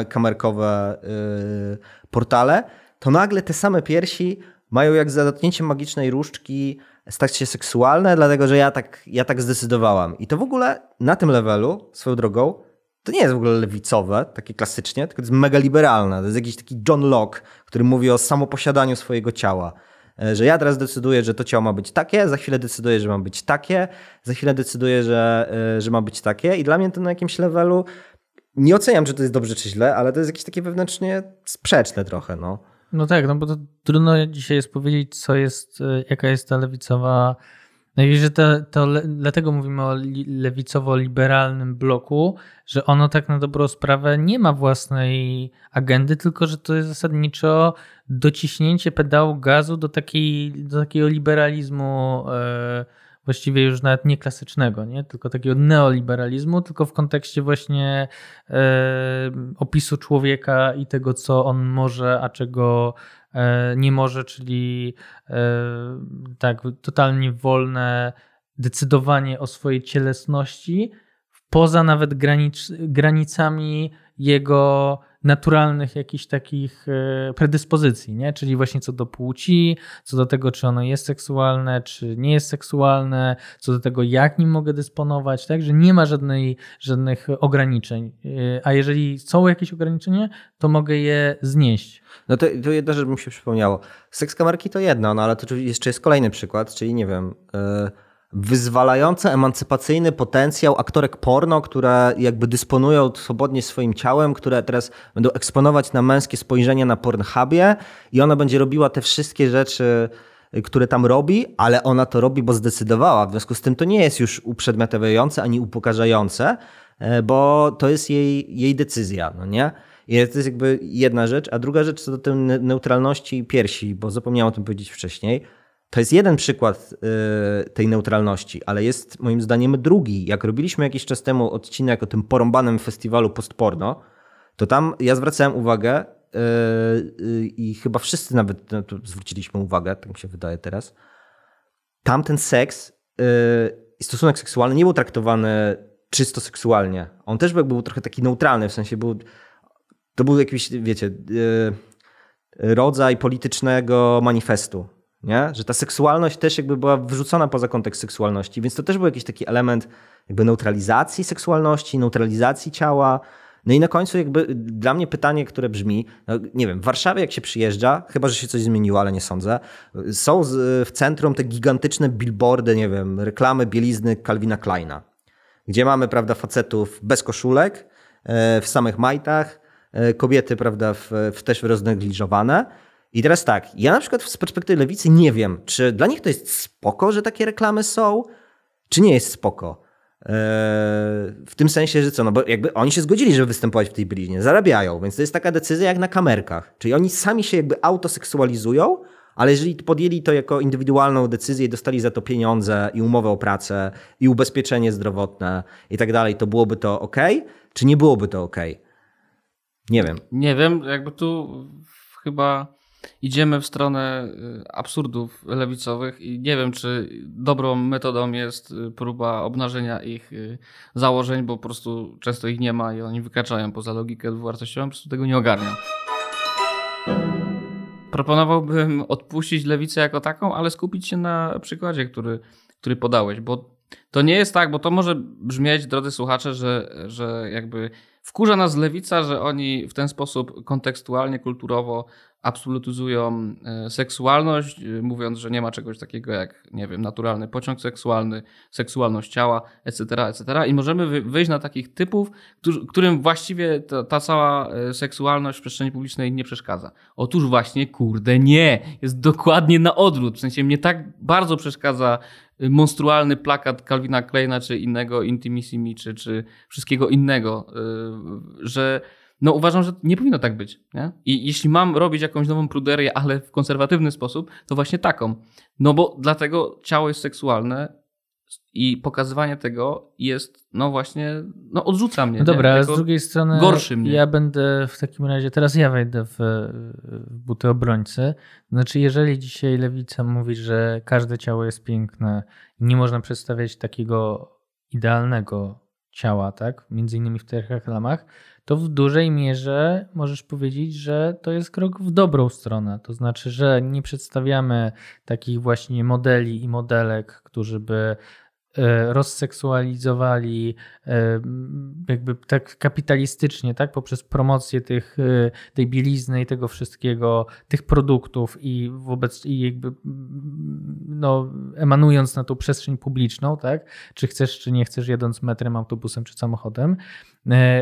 y, kamerkowe y, portale, to nagle te same piersi mają jak za dotknięcie magicznej różdżki stać się seksualne, dlatego że ja tak, ja tak zdecydowałam. I to w ogóle na tym levelu, swoją drogą, to nie jest w ogóle lewicowe, takie klasycznie, tylko to jest mega liberalne. To jest jakiś taki John Locke, który mówi o samoposiadaniu swojego ciała. E, że ja teraz decyduję, że to ciało ma być takie, za chwilę decyduję, że ma być takie, za chwilę decyduję, że, e, że ma być takie. I dla mnie to na jakimś levelu nie oceniam, czy to jest dobrze czy źle, ale to jest jakieś takie wewnętrznie sprzeczne trochę. No, no tak, no bo to trudno dzisiaj jest powiedzieć, co jest, e, jaka jest ta lewicowa No i że to, to le, dlatego mówimy o li, lewicowo-liberalnym bloku, że ono tak na dobrą sprawę nie ma własnej agendy, tylko że to jest zasadniczo dociśnięcie pedału gazu do, takiej, do takiego liberalizmu. E, właściwie już nawet nie klasycznego, nie? tylko takiego neoliberalizmu, tylko w kontekście właśnie e, opisu człowieka i tego, co on może, a czego nie może, czyli e, tak totalnie wolne decydowanie o swojej cielesności poza nawet granic, granicami jego naturalnych jakichś takich e, predyspozycji, nie? czyli właśnie co do płci, co do tego, czy ono jest seksualne, czy nie jest seksualne, co do tego, jak nim mogę dysponować, tak? że nie ma żadnej, żadnych ograniczeń. E, a jeżeli są jakieś ograniczenia, to mogę je znieść. No to, to jedna rzecz mi się przypomniało. Seks kamerki to jedno, no ale to jeszcze jest kolejny przykład, czyli nie wiem... Yy wyzwalające emancypacyjny potencjał aktorek porno, które jakby dysponują swobodnie swoim ciałem, które teraz będą eksponować na męskie spojrzenie na Pornhubie i ona będzie robiła te wszystkie rzeczy, które tam robi, ale ona to robi, bo zdecydowała. W związku z tym to nie jest już uprzedmiotawiające ani upokarzające, e, bo to jest jej, jej decyzja, no nie? I to jest jakby jedna rzecz, a druga rzecz co do tej neutralności piersi, bo zapomniałem o tym powiedzieć wcześniej to jest jeden przykład y, tej neutralności, ale jest moim zdaniem drugi. Jak robiliśmy jakiś czas temu odcinek o tym porąbanym festiwalu postporno, to tam ja zwracałem uwagę y, y, i chyba wszyscy nawet na to zwróciliśmy uwagę, tak mi się wydaje teraz. Tam ten seks i stosunek seksualny nie był traktowany czysto seksualnie. On też był trochę taki neutralny, w sensie był, to był jakiś, wiecie, rodzaj politycznego manifestu nie? że ta seksualność też jakby była wyrzucona poza kontekst seksualności, więc to też był jakiś taki element jakby neutralizacji seksualności, neutralizacji ciała. No i na końcu jakby dla mnie pytanie, które brzmi, no nie wiem, w Warszawie jak się przyjeżdża, chyba że się coś zmieniło, ale nie sądzę, są w centrum te gigantyczne billboardy, nie wiem, reklamy bielizny Calvina Kleina, gdzie mamy, prawda, facetów bez koszulek, w samych majtach, kobiety, prawda, w, w też roznegliżowane, i teraz tak, ja na przykład z perspektywy lewicy nie wiem, czy dla nich to jest spoko, że takie reklamy są, czy nie jest spoko. Eee, w tym sensie, że co, no bo jakby oni się zgodzili, żeby występować w tej bliznie, zarabiają, więc to jest taka decyzja jak na kamerkach. Czyli oni sami się jakby autoseksualizują, ale jeżeli podjęli to jako indywidualną decyzję i dostali za to pieniądze i umowę o pracę i ubezpieczenie zdrowotne i tak dalej, to byłoby to ok? Czy nie byłoby to ok? Nie wiem. Nie wiem, jakby tu chyba idziemy w stronę y, absurdów lewicowych i nie wiem, czy dobrą metodą jest y, próba obnażenia ich y, założeń, bo po prostu często ich nie ma i oni wykraczają poza logikę dwuwartościową, po prostu tego nie ogarniam. Proponowałbym odpuścić lewicę jako taką, ale skupić się na przykładzie, który, który podałeś, bo to nie jest tak, bo to może brzmieć, drodzy słuchacze, że, że jakby wkurza nas lewica, że oni w ten sposób kontekstualnie, kulturowo absolutyzują e, seksualność, e, mówiąc, że nie ma czegoś takiego jak, nie wiem, naturalny pociąg seksualny, seksualność ciała, etc., etc. I możemy wyjść na takich typów, którym właściwie ta, ta cała e, seksualność w przestrzeni publicznej nie przeszkadza. Otóż właśnie, kurde, nie. Jest dokładnie na odwrót. W sensie mnie tak bardzo przeszkadza monstrualny plakat Calvina Kleina, czy innego Intimissimi, czy, czy wszystkiego innego, że no uważam, że nie powinno tak być. Nie? I jeśli mam robić jakąś nową pruderię, ale w konserwatywny sposób, to właśnie taką. No bo dlatego ciało jest seksualne i pokazywanie tego jest, no właśnie, no odrzuca mnie. No dobra, a z drugiej strony gorszy mnie. ja będę w takim razie, teraz ja wejdę w, w buty obrońcy. Znaczy, jeżeli dzisiaj lewica mówi, że każde ciało jest piękne i nie można przedstawiać takiego idealnego ciała, tak? Między innymi w tych reklamach, to w dużej mierze możesz powiedzieć, że to jest krok w dobrą stronę. To znaczy, że nie przedstawiamy takich właśnie modeli i modelek, którzy by rozseksualizowali e, jakby tak kapitalistycznie, tak, poprzez promocję tych, e, tej bielizny i tego wszystkiego, tych produktów i wobec i jakby no, emanując na tą przestrzeń publiczną, tak, czy chcesz, czy nie chcesz, jedąc metrem, autobusem czy samochodem,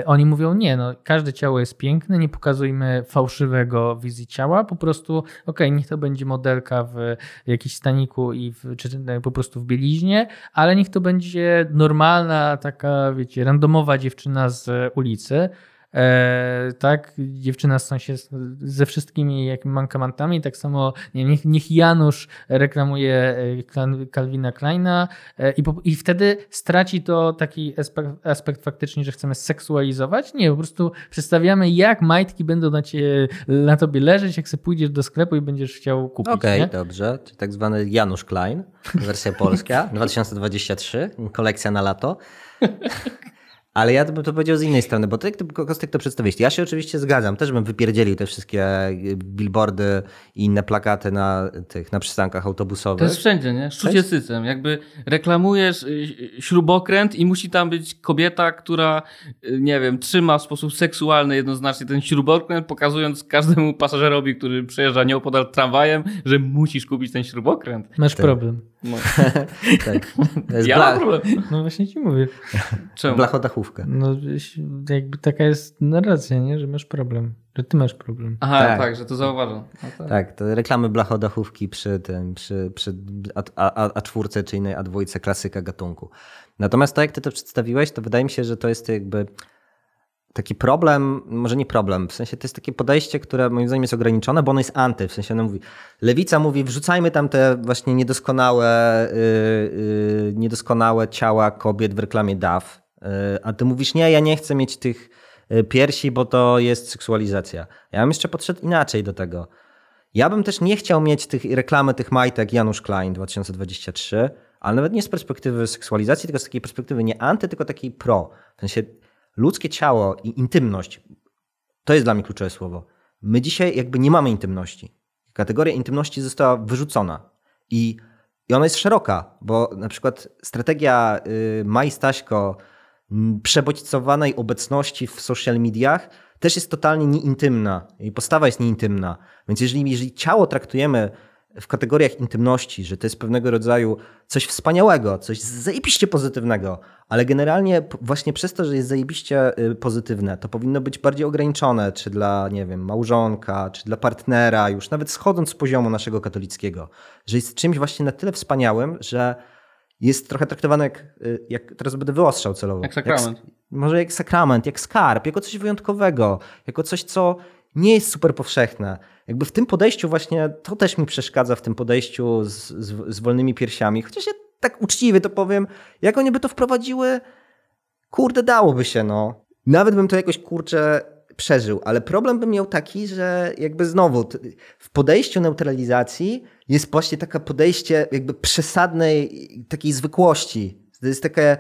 oni mówią, nie, no, każde ciało jest piękne, nie pokazujmy fałszywego wizji ciała, po prostu, okej, okay, niech to będzie modelka w jakimś staniku i w, czy po prostu w bieliźnie, ale niech to będzie normalna, taka, wiecie, randomowa dziewczyna z ulicy. E, tak, dziewczyna się ze wszystkimi jakimi mankamentami, tak samo nie, niech, niech Janusz reklamuje e, Calvina Kleina e, i, po, i wtedy straci to taki aspekt, aspekt faktycznie, że chcemy seksualizować. Nie, po prostu przedstawiamy jak majtki będą na, cie, na tobie leżeć, jak sobie pójdziesz do sklepu i będziesz chciał kupić. Okej, okay, dobrze. Czyli tak zwany Janusz Klein, wersja polska, *laughs* 2023, kolekcja na lato. *laughs* Ale ja bym to powiedział z innej strony, bo ty, Kostek, to przedstawiłeś. Ja się oczywiście zgadzam. Też bym wypierdzielił te wszystkie y, billboardy i inne plakaty na tych, na przystankach autobusowych. To jest wszędzie, nie? Szczucie sycem. Jakby reklamujesz y, śrubokręt i musi tam być kobieta, która, y, nie wiem, trzyma w sposób seksualny jednoznacznie ten śrubokręt, pokazując każdemu pasażerowi, który przejeżdża nieopodal tramwajem, że musisz kupić ten śrubokręt. Masz tak. problem. No. *laughs* tak. ja bla... mam problem. No właśnie ci mówię. Czemu? Blachodachówka. No jakby taka jest narracja, nie? że masz problem. Że ty masz problem. Aha, tak, tak że to zauważam. No tak. tak, to reklamy blachodachówki przy tym, przy, przy A, A, A czwórce czy innej A2 klasyka gatunku. Natomiast to, jak ty to przedstawiłeś, to wydaje mi się, że to jest jakby taki problem, może nie problem, w sensie to jest takie podejście, które moim zdaniem jest ograniczone, bo ono jest anty, w sensie ono mówi, lewica mówi, wrzucajmy tam te właśnie niedoskonałe, yy, yy, niedoskonałe ciała kobiet w reklamie DAF, yy, a ty mówisz, nie, ja nie chcę mieć tych y, piersi, bo to jest seksualizacja. Ja bym jeszcze podszedł inaczej do tego. Ja bym też nie chciał mieć tych reklamy tych majtek Janusz Klein 2023, ale nawet nie z perspektywy seksualizacji, tylko z takiej perspektywy nie anty, tylko takiej pro. W sensie ludzkie ciało i intymność to jest dla mnie kluczowe słowo. My dzisiaj jakby nie mamy intymności. Kategoria intymności została wyrzucona i, i ona jest szeroka, bo na przykład strategia y, Maj Staśko przebodźcowanej obecności w social mediach też jest totalnie nieintymna. Jej postawa jest nieintymna. Więc jeżeli, jeżeli ciało traktujemy w kategoriach intymności, że to jest pewnego rodzaju coś wspaniałego, coś zajebiście pozytywnego, ale generalnie właśnie przez to, że jest zajebiście y, pozytywne, to powinno być bardziej ograniczone, czy dla, nie wiem, małżonka, czy dla partnera, już nawet schodząc z poziomu naszego katolickiego, że jest czymś właśnie na tyle wspaniałym, że jest trochę traktowane jak, y, jak teraz będę wyostrzał celowo. Jak sakrament. Jak, może jak sakrament, jak skarb, jako coś wyjątkowego, jako coś, co nie jest super powszechne. Jakby w tym podejściu właśnie, to też mi przeszkadza w tym podejściu z, z, z wolnymi piersiami. Chociaż ja tak uczciwie to powiem, jak oni by to wprowadziły, kurde, dałoby się, no. Nawet bym to jakoś, kurczę, przeżył, ale problem bym miał taki, że jakby znowu w podejściu neutralizacji jest właśnie takie podejście jakby przesadnej takiej zwykłości. To jest takie,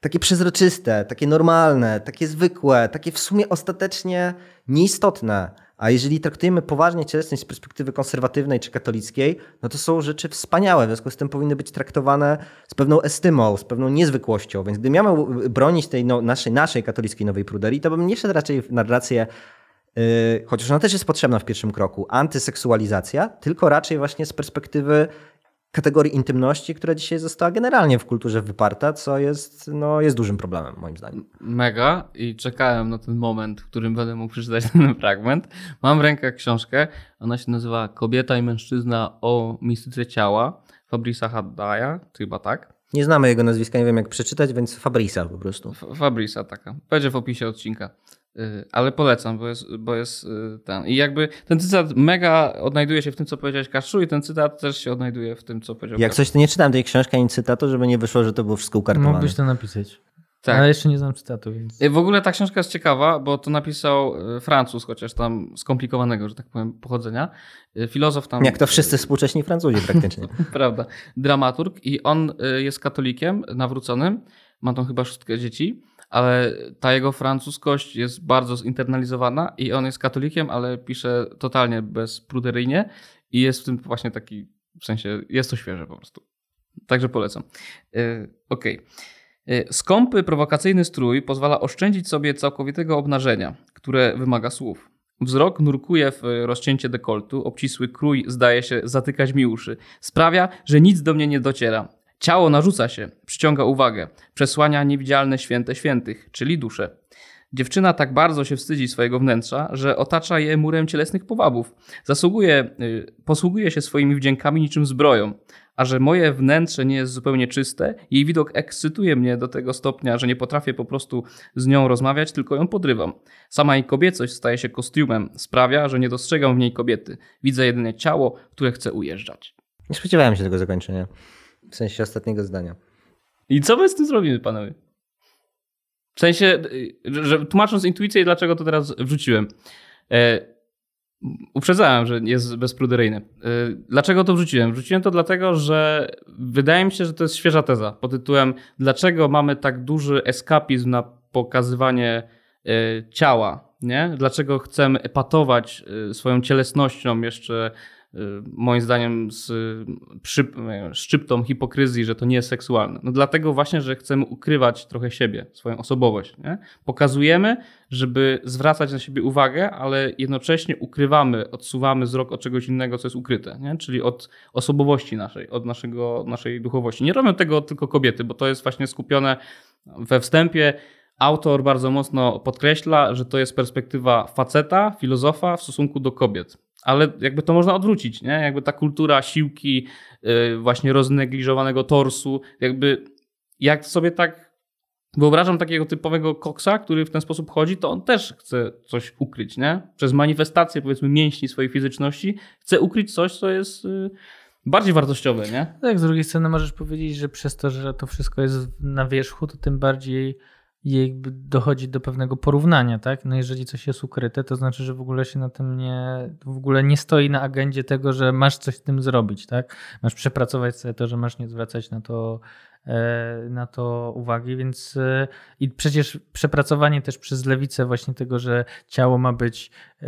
takie przezroczyste, takie normalne, takie zwykłe, takie w sumie ostatecznie nieistotne. A jeżeli traktujemy poważnie cielesność z perspektywy konserwatywnej czy katolickiej, no to są rzeczy wspaniałe. W związku z tym powinny być traktowane z pewną estymą, z pewną niezwykłością. Więc gdybym ja miał bronić tej no, naszej, naszej katolickiej nowej pruderii, to bym nie szedł raczej w narrację Yy, chociaż ona też jest potrzebna w pierwszym kroku, antyseksualizacja, tylko raczej właśnie z perspektywy kategorii intymności, która dzisiaj została generalnie w kulturze wyparta, co jest, no, jest dużym problemem moim zdaniem. Mega i czekałem na ten moment, w którym będę mógł przeczytać ten *laughs* fragment. Mam w rękach książkę, ona się nazywa Kobieta i mężczyzna o mistyce ciała Fabrisa Haddaya, chyba tak. Nie znamy jego nazwiska, nie wiem jak przeczytać, więc Fabrisa po prostu. F Fabrisa taka. Będzie w opisie odcinka. Y, ale polecam, bo jest, bo jest y, ten. I jakby ten cytat mega odnajduje się w tym, co powiedziałeś Kaszu i ten cytat też się odnajduje w tym, co powiedział Jak coś, to nie czytam tej książki ani cytatu, żeby nie wyszło, że to było wszystko ukartowane. Mógłbyś to napisać. Tak. Ale jeszcze nie znam cytatu, więc... Y, w ogóle ta książka jest ciekawa, bo to napisał Francuz, chociaż tam skomplikowanego, że tak powiem, pochodzenia. Filozof tam... Jak to wszyscy współcześni Francuzi praktycznie. *laughs* Prawda. Dramaturg i on jest katolikiem nawróconym, ma tam chyba szóstkę dzieci ale ta jego francuskość jest bardzo zinternalizowana i on jest katolikiem, ale pisze totalnie bezpruderyjnie i jest w tym właśnie taki, w sensie jest to świeże po prostu. Także polecam. E, okej. Okay. Skąpy, prowokacyjny strój pozwala oszczędzić sobie całkowitego obnażenia, które wymaga słów. Wzrok nurkuje w rozcięcie dekoltu, obcisły krój zdaje się zatykać mi uszy. Sprawia, że nic do mnie nie dociera. Ciało narzuca się, przyciąga uwagę, przesłania niewidzialne święte świętych, czyli duszę. Dziewczyna tak bardzo się wstydzi swojego wnętrza, że otacza je murem cielesnych powabów. Zasługuje, y, posługuje się swoimi wdziękami niczym zbroją. A że moje wnętrze nie jest zupełnie czyste, jej widok ekscytuje mnie do tego stopnia, że nie potrafię po prostu z nią rozmawiać, tylko ją podrywam. Sama jej kobiecość staje się kostiumem, sprawia, że nie dostrzegam w niej kobiety. Widzę jedynie ciało, które chce ujeżdżać. Nie spodziewałem się tego zakończenia. W sensie ostatniego zdania. I co my z tym zrobimy, panowie? W sensie, że tłumacząc intuicję, dlaczego to teraz wrzuciłem. E, uprzedzałem, że jest bezpruderyjny. E, dlaczego to wrzuciłem? Wrzuciłem to dlatego, że wydaje mi się, że to jest świeża teza pod tytułem dlaczego mamy tak duży eskapizm na pokazywanie e, ciała, nie? Dlaczego chcemy epatować e, swoją cielesnością jeszcze Y, moim zdaniem z przy, szczyptą hipokryzji, że to nie jest seksualne. No dlatego właśnie, że chcemy ukrywać trochę siebie, swoją osobowość. Nie? Pokazujemy, żeby zwracać na siebie uwagę, ale jednocześnie ukrywamy, odsuwamy wzrok od czegoś innego, co jest ukryte, nie? czyli od osobowości naszej, od naszego, naszej duchowości. Nie robią tego tylko kobiety, bo to jest właśnie skupione we wstępie autor bardzo mocno podkreśla, że to jest perspektywa faceta, filozofa w stosunku do kobiet ale jakby to można odwrócić, nie? Jakby ta kultura siłki, yy, właśnie roznegliżowanego torsu, jakby jak sobie tak wyobrażam takiego typowego koksa, który w ten sposób chodzi, to on też chce coś ukryć, nie? Przez manifestację powiedzmy mięśni swojej fizyczności chce ukryć coś, co jest yy, bardziej wartościowe, nie? Tak, z drugiej strony możesz powiedzieć, że przez to, że to wszystko jest na wierzchu, to tym bardziej jakby dochodzi do pewnego porównania, tak? No jeżeli coś jest ukryte, to znaczy, że w ogóle się na tym nie, w ogóle nie stoi na agendzie tego, że masz coś z tym zrobić, tak? Masz przepracować sobie to, że masz nie zwracać na to na to uwagi, więc e, i przecież przepracowanie też przez lewicę właśnie tego, że ciało ma być e,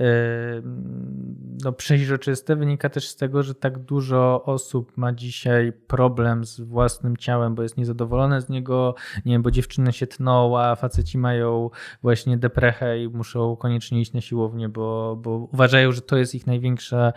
no, przeźroczyste, wynika też z tego, że tak dużo osób ma dzisiaj problem z własnym ciałem, bo jest niezadowolone z niego, nie wiem, bo dziewczyny się tną, a faceci mają właśnie deprechę i muszą koniecznie iść na siłownię, bo, bo uważają, że to jest ich największa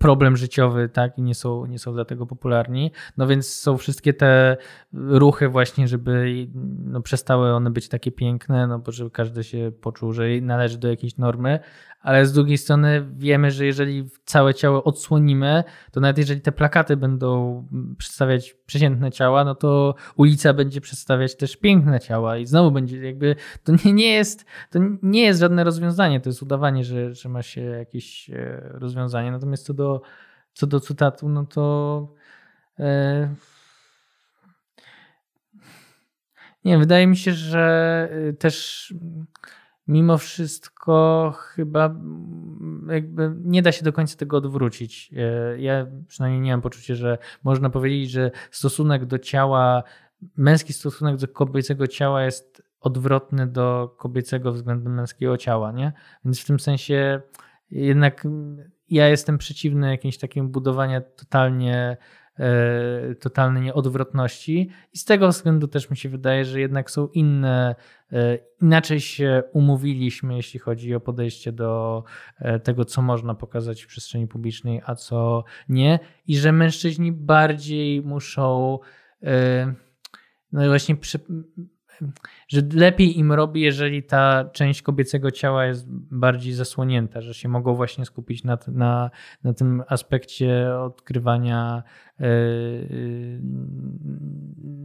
problem życiowy, tak, i nie są, nie są dlatego popularni. No więc są wszystkie te ruchy właśnie, żeby no, przestały one być takie piękne, no bo żeby każdy się poczuł, że należy do jakiejś normy, ale z drugiej strony wiemy, że jeżeli całe ciało odsłonimy, to nawet jeżeli te plakaty będą przedstawiać przeciętne ciała, no to ulica będzie przedstawiać też piękne ciała i znowu będzie jakby, to nie, nie jest, to nie jest żadne rozwiązanie, to jest udawanie, że, że ma się jakieś e, rozwiązanie. Natomiast co do, co do cytatu, no to e, nie, wydaje mi się, że e, też mimo wszystko chyba mm, jakby nie da się do końca tego odwrócić. E, ja przynajmniej nie mam poczucia, że można powiedzieć, że stosunek do ciała, męski stosunek do kobiecego ciała jest odwrotny do kobiecego względem męskiego ciała, nie? Więc w tym sensie jednak ja jestem przeciwny jakimś takim budowaniu totalnie totalnej nieodwrotności. I z tego względu też mi się wydaje, że jednak są inne, e, inaczej się umówiliśmy, jeśli chodzi o podejście do e, tego, co można pokazać w przestrzeni publicznej, a co nie. I że mężczyźni bardziej muszą no właśnie przy, że lepiej im robi, jeżeli ta część kobiecego ciała jest bardziej zasłonięta, że się mogą właśnie skupić na, na, na tym aspekcie odkrywania yy,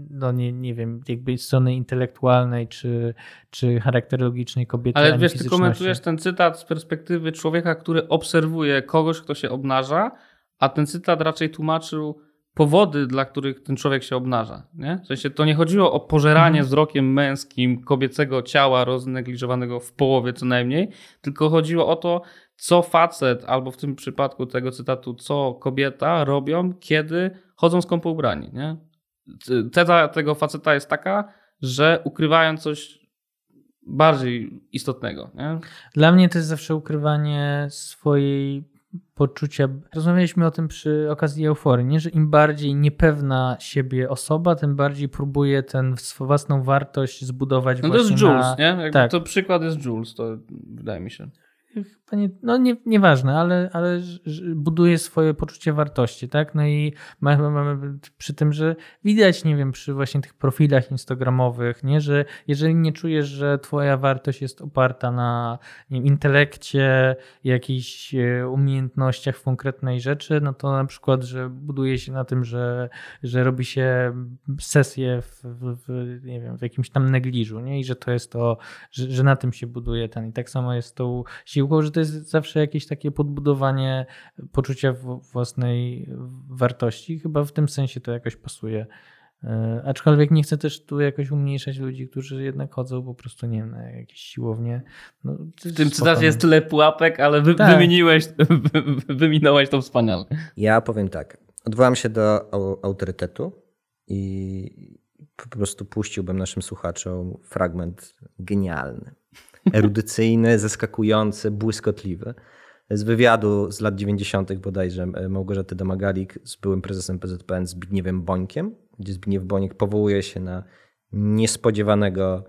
no nie, nie wiem, jakby strony intelektualnej czy, czy charakterologicznej kobiety. Ale wiesz, ty komentujesz ten cytat z perspektywy człowieka, który obserwuje kogoś, kto się obnaża, a ten cytat raczej tłumaczył powody, dla których ten człowiek się obnaża. Nie? W sensie to nie chodziło o pożeranie mhm. wzrokiem męskim kobiecego ciała roznegliżowanego w połowie co najmniej, tylko chodziło o to, co facet, albo w tym przypadku tego cytatu, co kobieta robią, kiedy chodzą skąpo ubrani. Nie? Teza tego faceta jest taka, że ukrywają coś bardziej istotnego. Nie? Dla mnie to jest zawsze ukrywanie swojej poczucia. Rozmawialiśmy o tym przy okazji euforii, nie? że im bardziej niepewna siebie osoba, tym bardziej próbuje ten własną wartość zbudować No to jest Jules, na... nie? Jakby Tak. To przykład jest Jules, to wydaje mi się. No nie, nieważne, ale, ale buduje swoje poczucie wartości, tak? No i mamy, mamy przy tym, że widać, nie wiem, przy właśnie tych profilach instagramowych, nie, że jeżeli nie czujesz, że twoja wartość jest oparta na nie wiem, intelekcie, jakichś e, umiejętnościach w konkretnej rzeczy, no to na przykład, że buduje się na tym, że, że robi się sesję w, w, nie wiem, w jakimś tam negliżu, nie? I że to jest to, że, że na tym się buduje ten. I tak samo jest tą siłką, że to jest zawsze jakieś takie podbudowanie poczucia własnej wartości. Chyba w tym sensie to jakoś pasuje. E, Aczkolwiek nie chcę też tu jakoś umniejszać ludzi, którzy jednak chodzą po prostu, nie wiem, na jakieś siłownie. No, W tym cytacie no. jest tyle pułapek, ale wy, Tak. wymieniłeś, *laughs* wyminąłeś to wspaniale. Ja powiem tak. Odwołam się do au- autorytetu i po prostu puściłbym naszym słuchaczom fragment genialny, erudycyjny, zaskakujący, błyskotliwy. Z wywiadu z lat 90. bodajże e, Małgorzaty Domagalik z byłym prezesem PZPN Zbigniewem Bońkiem, gdzie Zbigniew Bońek powołuje się na niespodziewanego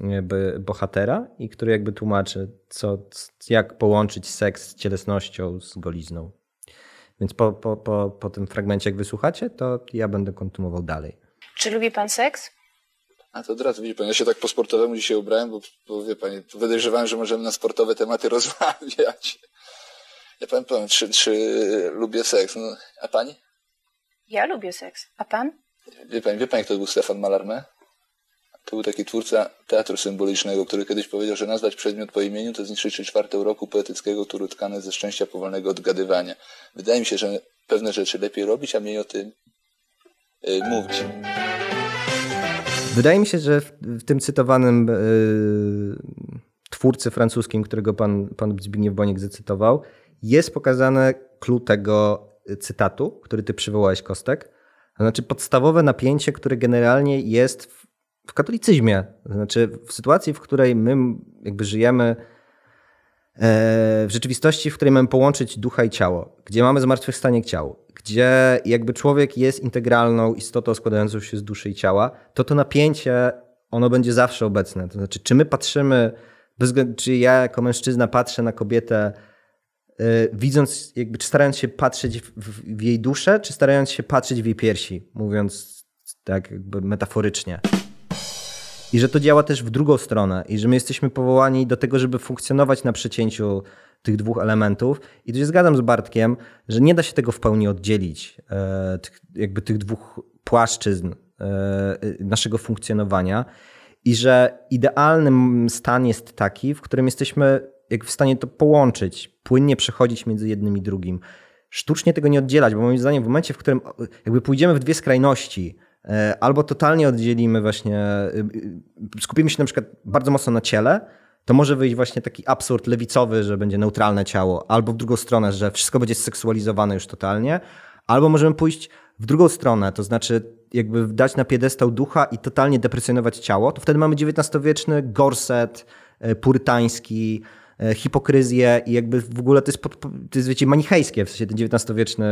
jakby bohatera i który jakby tłumaczy, co, jak połączyć seks z cielesnością, z golizną. Więc po, po, po, po tym fragmencie, jak wysłuchacie, to ja będę kontynuował dalej. Czy lubi pan seks? A to od razu widzi pan, ja się tak po sportowemu dzisiaj ubrałem, bo, bo wie pani, podejrzewałem, że możemy na sportowe tematy *laughs* rozmawiać. Ja pan powiem, czy, czy lubię seks? No, a pani? Ja lubię seks. A pan? Wie pani, wie pani, kto był Stefan Mallarmé? To był taki twórca teatru symbolicznego, który kiedyś powiedział, że nazwać przedmiot po imieniu to zniszczyć trzy czwarte uroku poetyckiego, który tkany ze szczęścia powolnego odgadywania. Wydaje mi się, że pewne rzeczy lepiej robić, a mniej o tym y, mówić. Wydaje mi się, że w, w tym cytowanym yy, twórcy francuskim, którego pan, pan Zbigniew Boniek zacytował, jest pokazane clue tego cytatu, który ty przywołałeś, Kostek. To znaczy podstawowe napięcie, które generalnie jest w, w katolicyzmie. To znaczy w sytuacji, w której my jakby żyjemy e, w rzeczywistości, w której mamy połączyć ducha i ciało, gdzie mamy zmartwychwstanie ciało, gdzie jakby człowiek jest integralną istotą składającą się z duszy i ciała, to to napięcie, ono będzie zawsze obecne. To znaczy, czy my patrzymy, czy ja jako mężczyzna patrzę na kobietę, yy, widząc, jakby, czy starając się patrzeć w, w, w jej duszę, czy starając się patrzeć w jej piersi, mówiąc tak jakby metaforycznie. I że to działa też w drugą stronę, i że my jesteśmy powołani do tego, żeby funkcjonować na przecięciu tych dwóch elementów. I tu się zgadzam z Bartkiem, że nie da się tego w pełni oddzielić, e, jakby tych dwóch płaszczyzn e, naszego funkcjonowania. I że idealny stan jest taki, w którym jesteśmy jak w stanie to połączyć, płynnie przechodzić między jednym i drugim. Sztucznie tego nie oddzielać, bo moim zdaniem w momencie, w którym jakby pójdziemy w dwie skrajności, e, albo totalnie oddzielimy właśnie, skupimy się na przykład bardzo mocno na ciele, to może wyjść właśnie taki absurd lewicowy, że będzie neutralne ciało, albo w drugą stronę, że wszystko będzie seksualizowane już totalnie, albo możemy pójść w drugą stronę, to znaczy jakby dać na piedestał ducha i totalnie deprecjonować ciało, to wtedy mamy XIX-wieczny gorset e, purytański, e, hipokryzję i jakby w ogóle to jest, pod, to jest wiecie, manichejskie, w sensie ten XIX-wieczny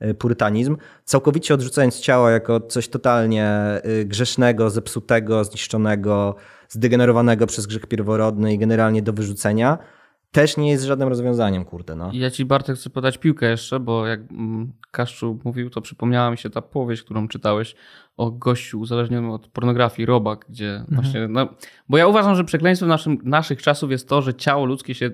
e, purytanizm, całkowicie odrzucając ciało jako coś totalnie grzesznego, zepsutego, zniszczonego, zdegenerowanego przez grzech pierworodny i generalnie do wyrzucenia, też nie jest żadnym rozwiązaniem, kurde. No. Ja ci Bartek chcę podać piłkę jeszcze, bo jak mm, Kaszczu mówił, to przypomniała mi się ta powieść, którą czytałeś o gościu uzależnionym od pornografii, Robak, gdzie mhm. właśnie, no, bo ja uważam, że przekleństwem naszym, naszych czasów jest to, że ciało ludzkie się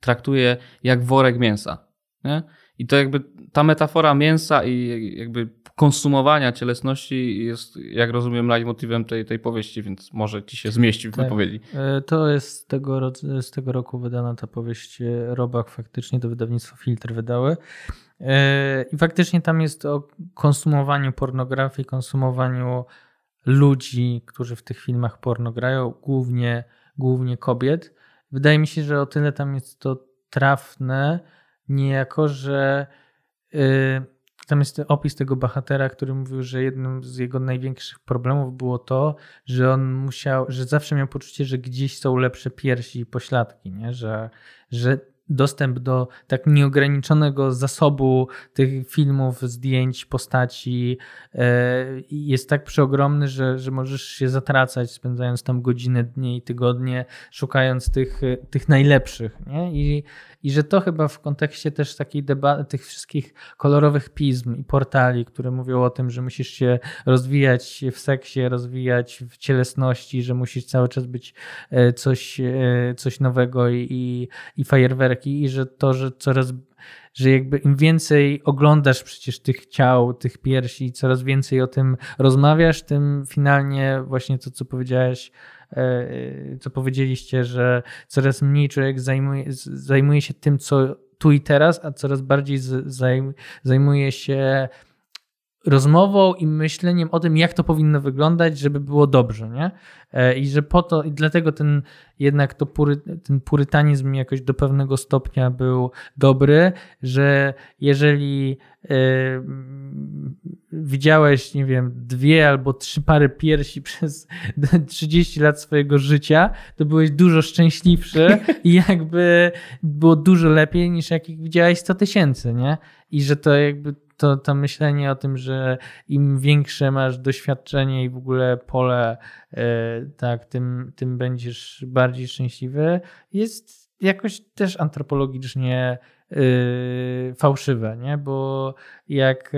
traktuje jak worek mięsa. Nie? I to jakby ta metafora mięsa i jakby konsumowania cielesności jest, jak rozumiem, leitmotywem tej, tej powieści, więc może ci się zmieści w tak. wypowiedzi. To jest z tego, z tego roku wydana ta powieść Robak, faktycznie to wydawnictwo Filtr wydały. I faktycznie tam jest o konsumowaniu pornografii, konsumowaniu ludzi, którzy w tych filmach porno grają, głównie, głównie kobiet. Wydaje mi się, że o tyle tam jest to trafne, niejako, że yy, tam jest opis tego bohatera, który mówił, że jednym z jego największych problemów było to, że on musiał, że zawsze miał poczucie, że gdzieś są lepsze piersi i pośladki, nie? Że, że dostęp do tak nieograniczonego zasobu tych filmów, zdjęć, postaci e, jest tak przeogromny, że, że możesz się zatracać, spędzając tam godziny, dni i tygodnie, szukając tych, tych najlepszych. Nie? I, I że to chyba w kontekście też takiej debaty, tych wszystkich kolorowych pism i portali, które mówią o tym, że musisz się rozwijać w seksie, rozwijać w cielesności, że musisz cały czas być e, coś, e, coś nowego i, i, i fajerwerki i że to, że coraz że jakby im więcej oglądasz przecież tych ciał, tych piersi, coraz więcej o tym rozmawiasz, tym finalnie właśnie to, co powiedziałeś, e, co powiedzieliście, że coraz mniej człowiek zajmuje, zajmuje się tym, co tu i teraz, a coraz bardziej zajmuje się rozmową i myśleniem o tym, jak to powinno wyglądać, żeby było dobrze, nie? E, I że po to, i dlatego ten jednak to pury, ten purytanizm jakoś do pewnego stopnia był dobry, że jeżeli y, widziałeś, nie wiem, dwie albo trzy pary piersi *laughs* przez 30 lat swojego życia, to byłeś dużo szczęśliwszy i jakby było dużo lepiej niż jak widziałeś 100 tysięcy, nie? I że to jakby to, to myślenie o tym, że im większe masz doświadczenie i w ogóle pole, e, tak, tym, tym będziesz bardziej szczęśliwy, jest jakoś też antropologicznie yy, fałszywe, nie? Bo jak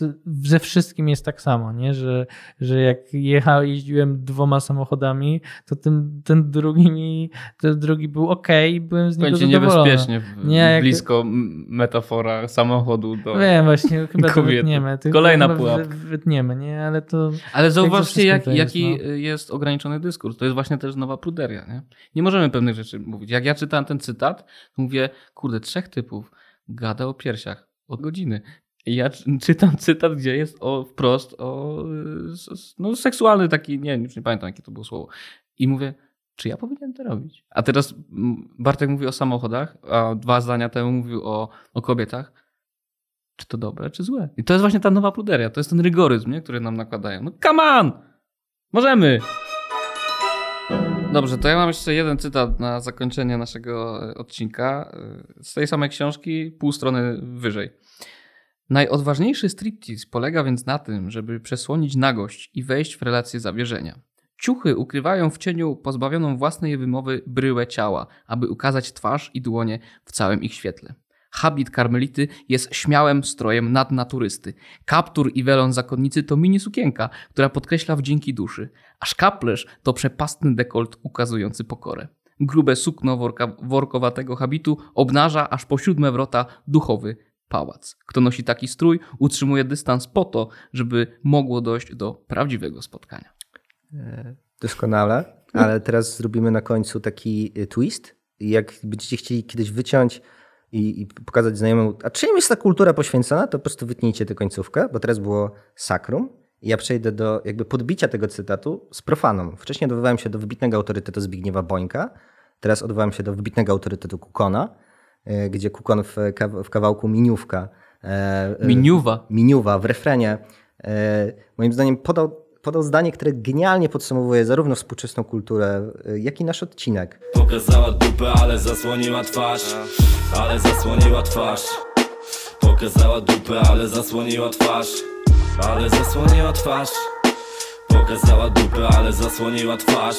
yy, ze wszystkim jest tak samo, nie? Że, że jak jechał, jeździłem dwoma samochodami, to ten, ten drugi mi, ten drugi był ok, byłem z niego zadowolony. niebezpiecznie nie, blisko jak... metafora samochodu do Wiem, właśnie, chyba to wytniemy. Kolejna pułapka. Wytniemy, nie? Ale to... Ale zauważcie, jak, jaki jest, no. jest ograniczony dyskurs. To jest właśnie też nowa pruderia, nie? Nie możemy pewnych rzeczy mówić. Jak ja czytałem ten cytat, to mówię, kurde, trzech typów gada o piersiach od godziny. I ja czytam cytat, gdzie jest o, wprost o no, seksualny taki, nie, już nie pamiętam jakie to było słowo. I mówię, czy ja powinienem to robić? A teraz Bartek mówi o samochodach, a dwa zdania temu mówił o, o kobietach. Czy to dobre, czy złe? I to jest właśnie ta nowa pruderia, to jest ten rygoryzm, nie, który nam nakładają. No come on! Możemy! Dobrze, to ja mam jeszcze jeden cytat na zakończenie naszego e, odcinka. E, z tej samej książki, pół strony wyżej. Najodważniejszy striptease polega więc na tym, żeby przesłonić nagość i wejść w relację zawierzenia. Ciuchy ukrywają w cieniu pozbawioną własnej wymowy bryłę ciała, aby ukazać twarz i dłonie w całym ich świetle. Habit karmelity jest śmiałym strojem nadnaturysty. Kaptur i welon zakonnicy to mini sukienka, która podkreśla wdzięki duszy, a szkaplerz to przepastny dekolt ukazujący pokorę. Grube sukno worka, workowatego habitu obnaża aż po siódme wrota duchowy pałac. Kto nosi taki strój, utrzymuje dystans po to, żeby mogło dojść do prawdziwego spotkania. E, doskonale, ale teraz zrobimy na końcu taki e, twist. Jak będziecie chcieli kiedyś wyciąć i, i, pokazać znajomemu, a czym jest ta kultura poświęcona, to po prostu wytnijcie tę końcówkę, bo teraz było sakrum. I ja przejdę do jakby podbicia tego cytatu z profaną. Wcześniej odwołałem się do wybitnego autorytetu Zbigniewa Bońka, teraz odwołałem się do wybitnego autorytetu Kukona, e, gdzie Kukon w, w kawałku Miniówka e, e, Miniuwa. Miniuwa w refrenie moim zdaniem podał podał zdanie, które genialnie podsumowuje zarówno współczesną kulturę, y, jak i nasz odcinek. Pokazała dupę, ale zasłoniła twarz, ale zasłoniła twarz. Pokazała dupę, ale zasłoniła twarz, ale zasłoniła twarz. Pokazała dupę, ale zasłoniła twarz.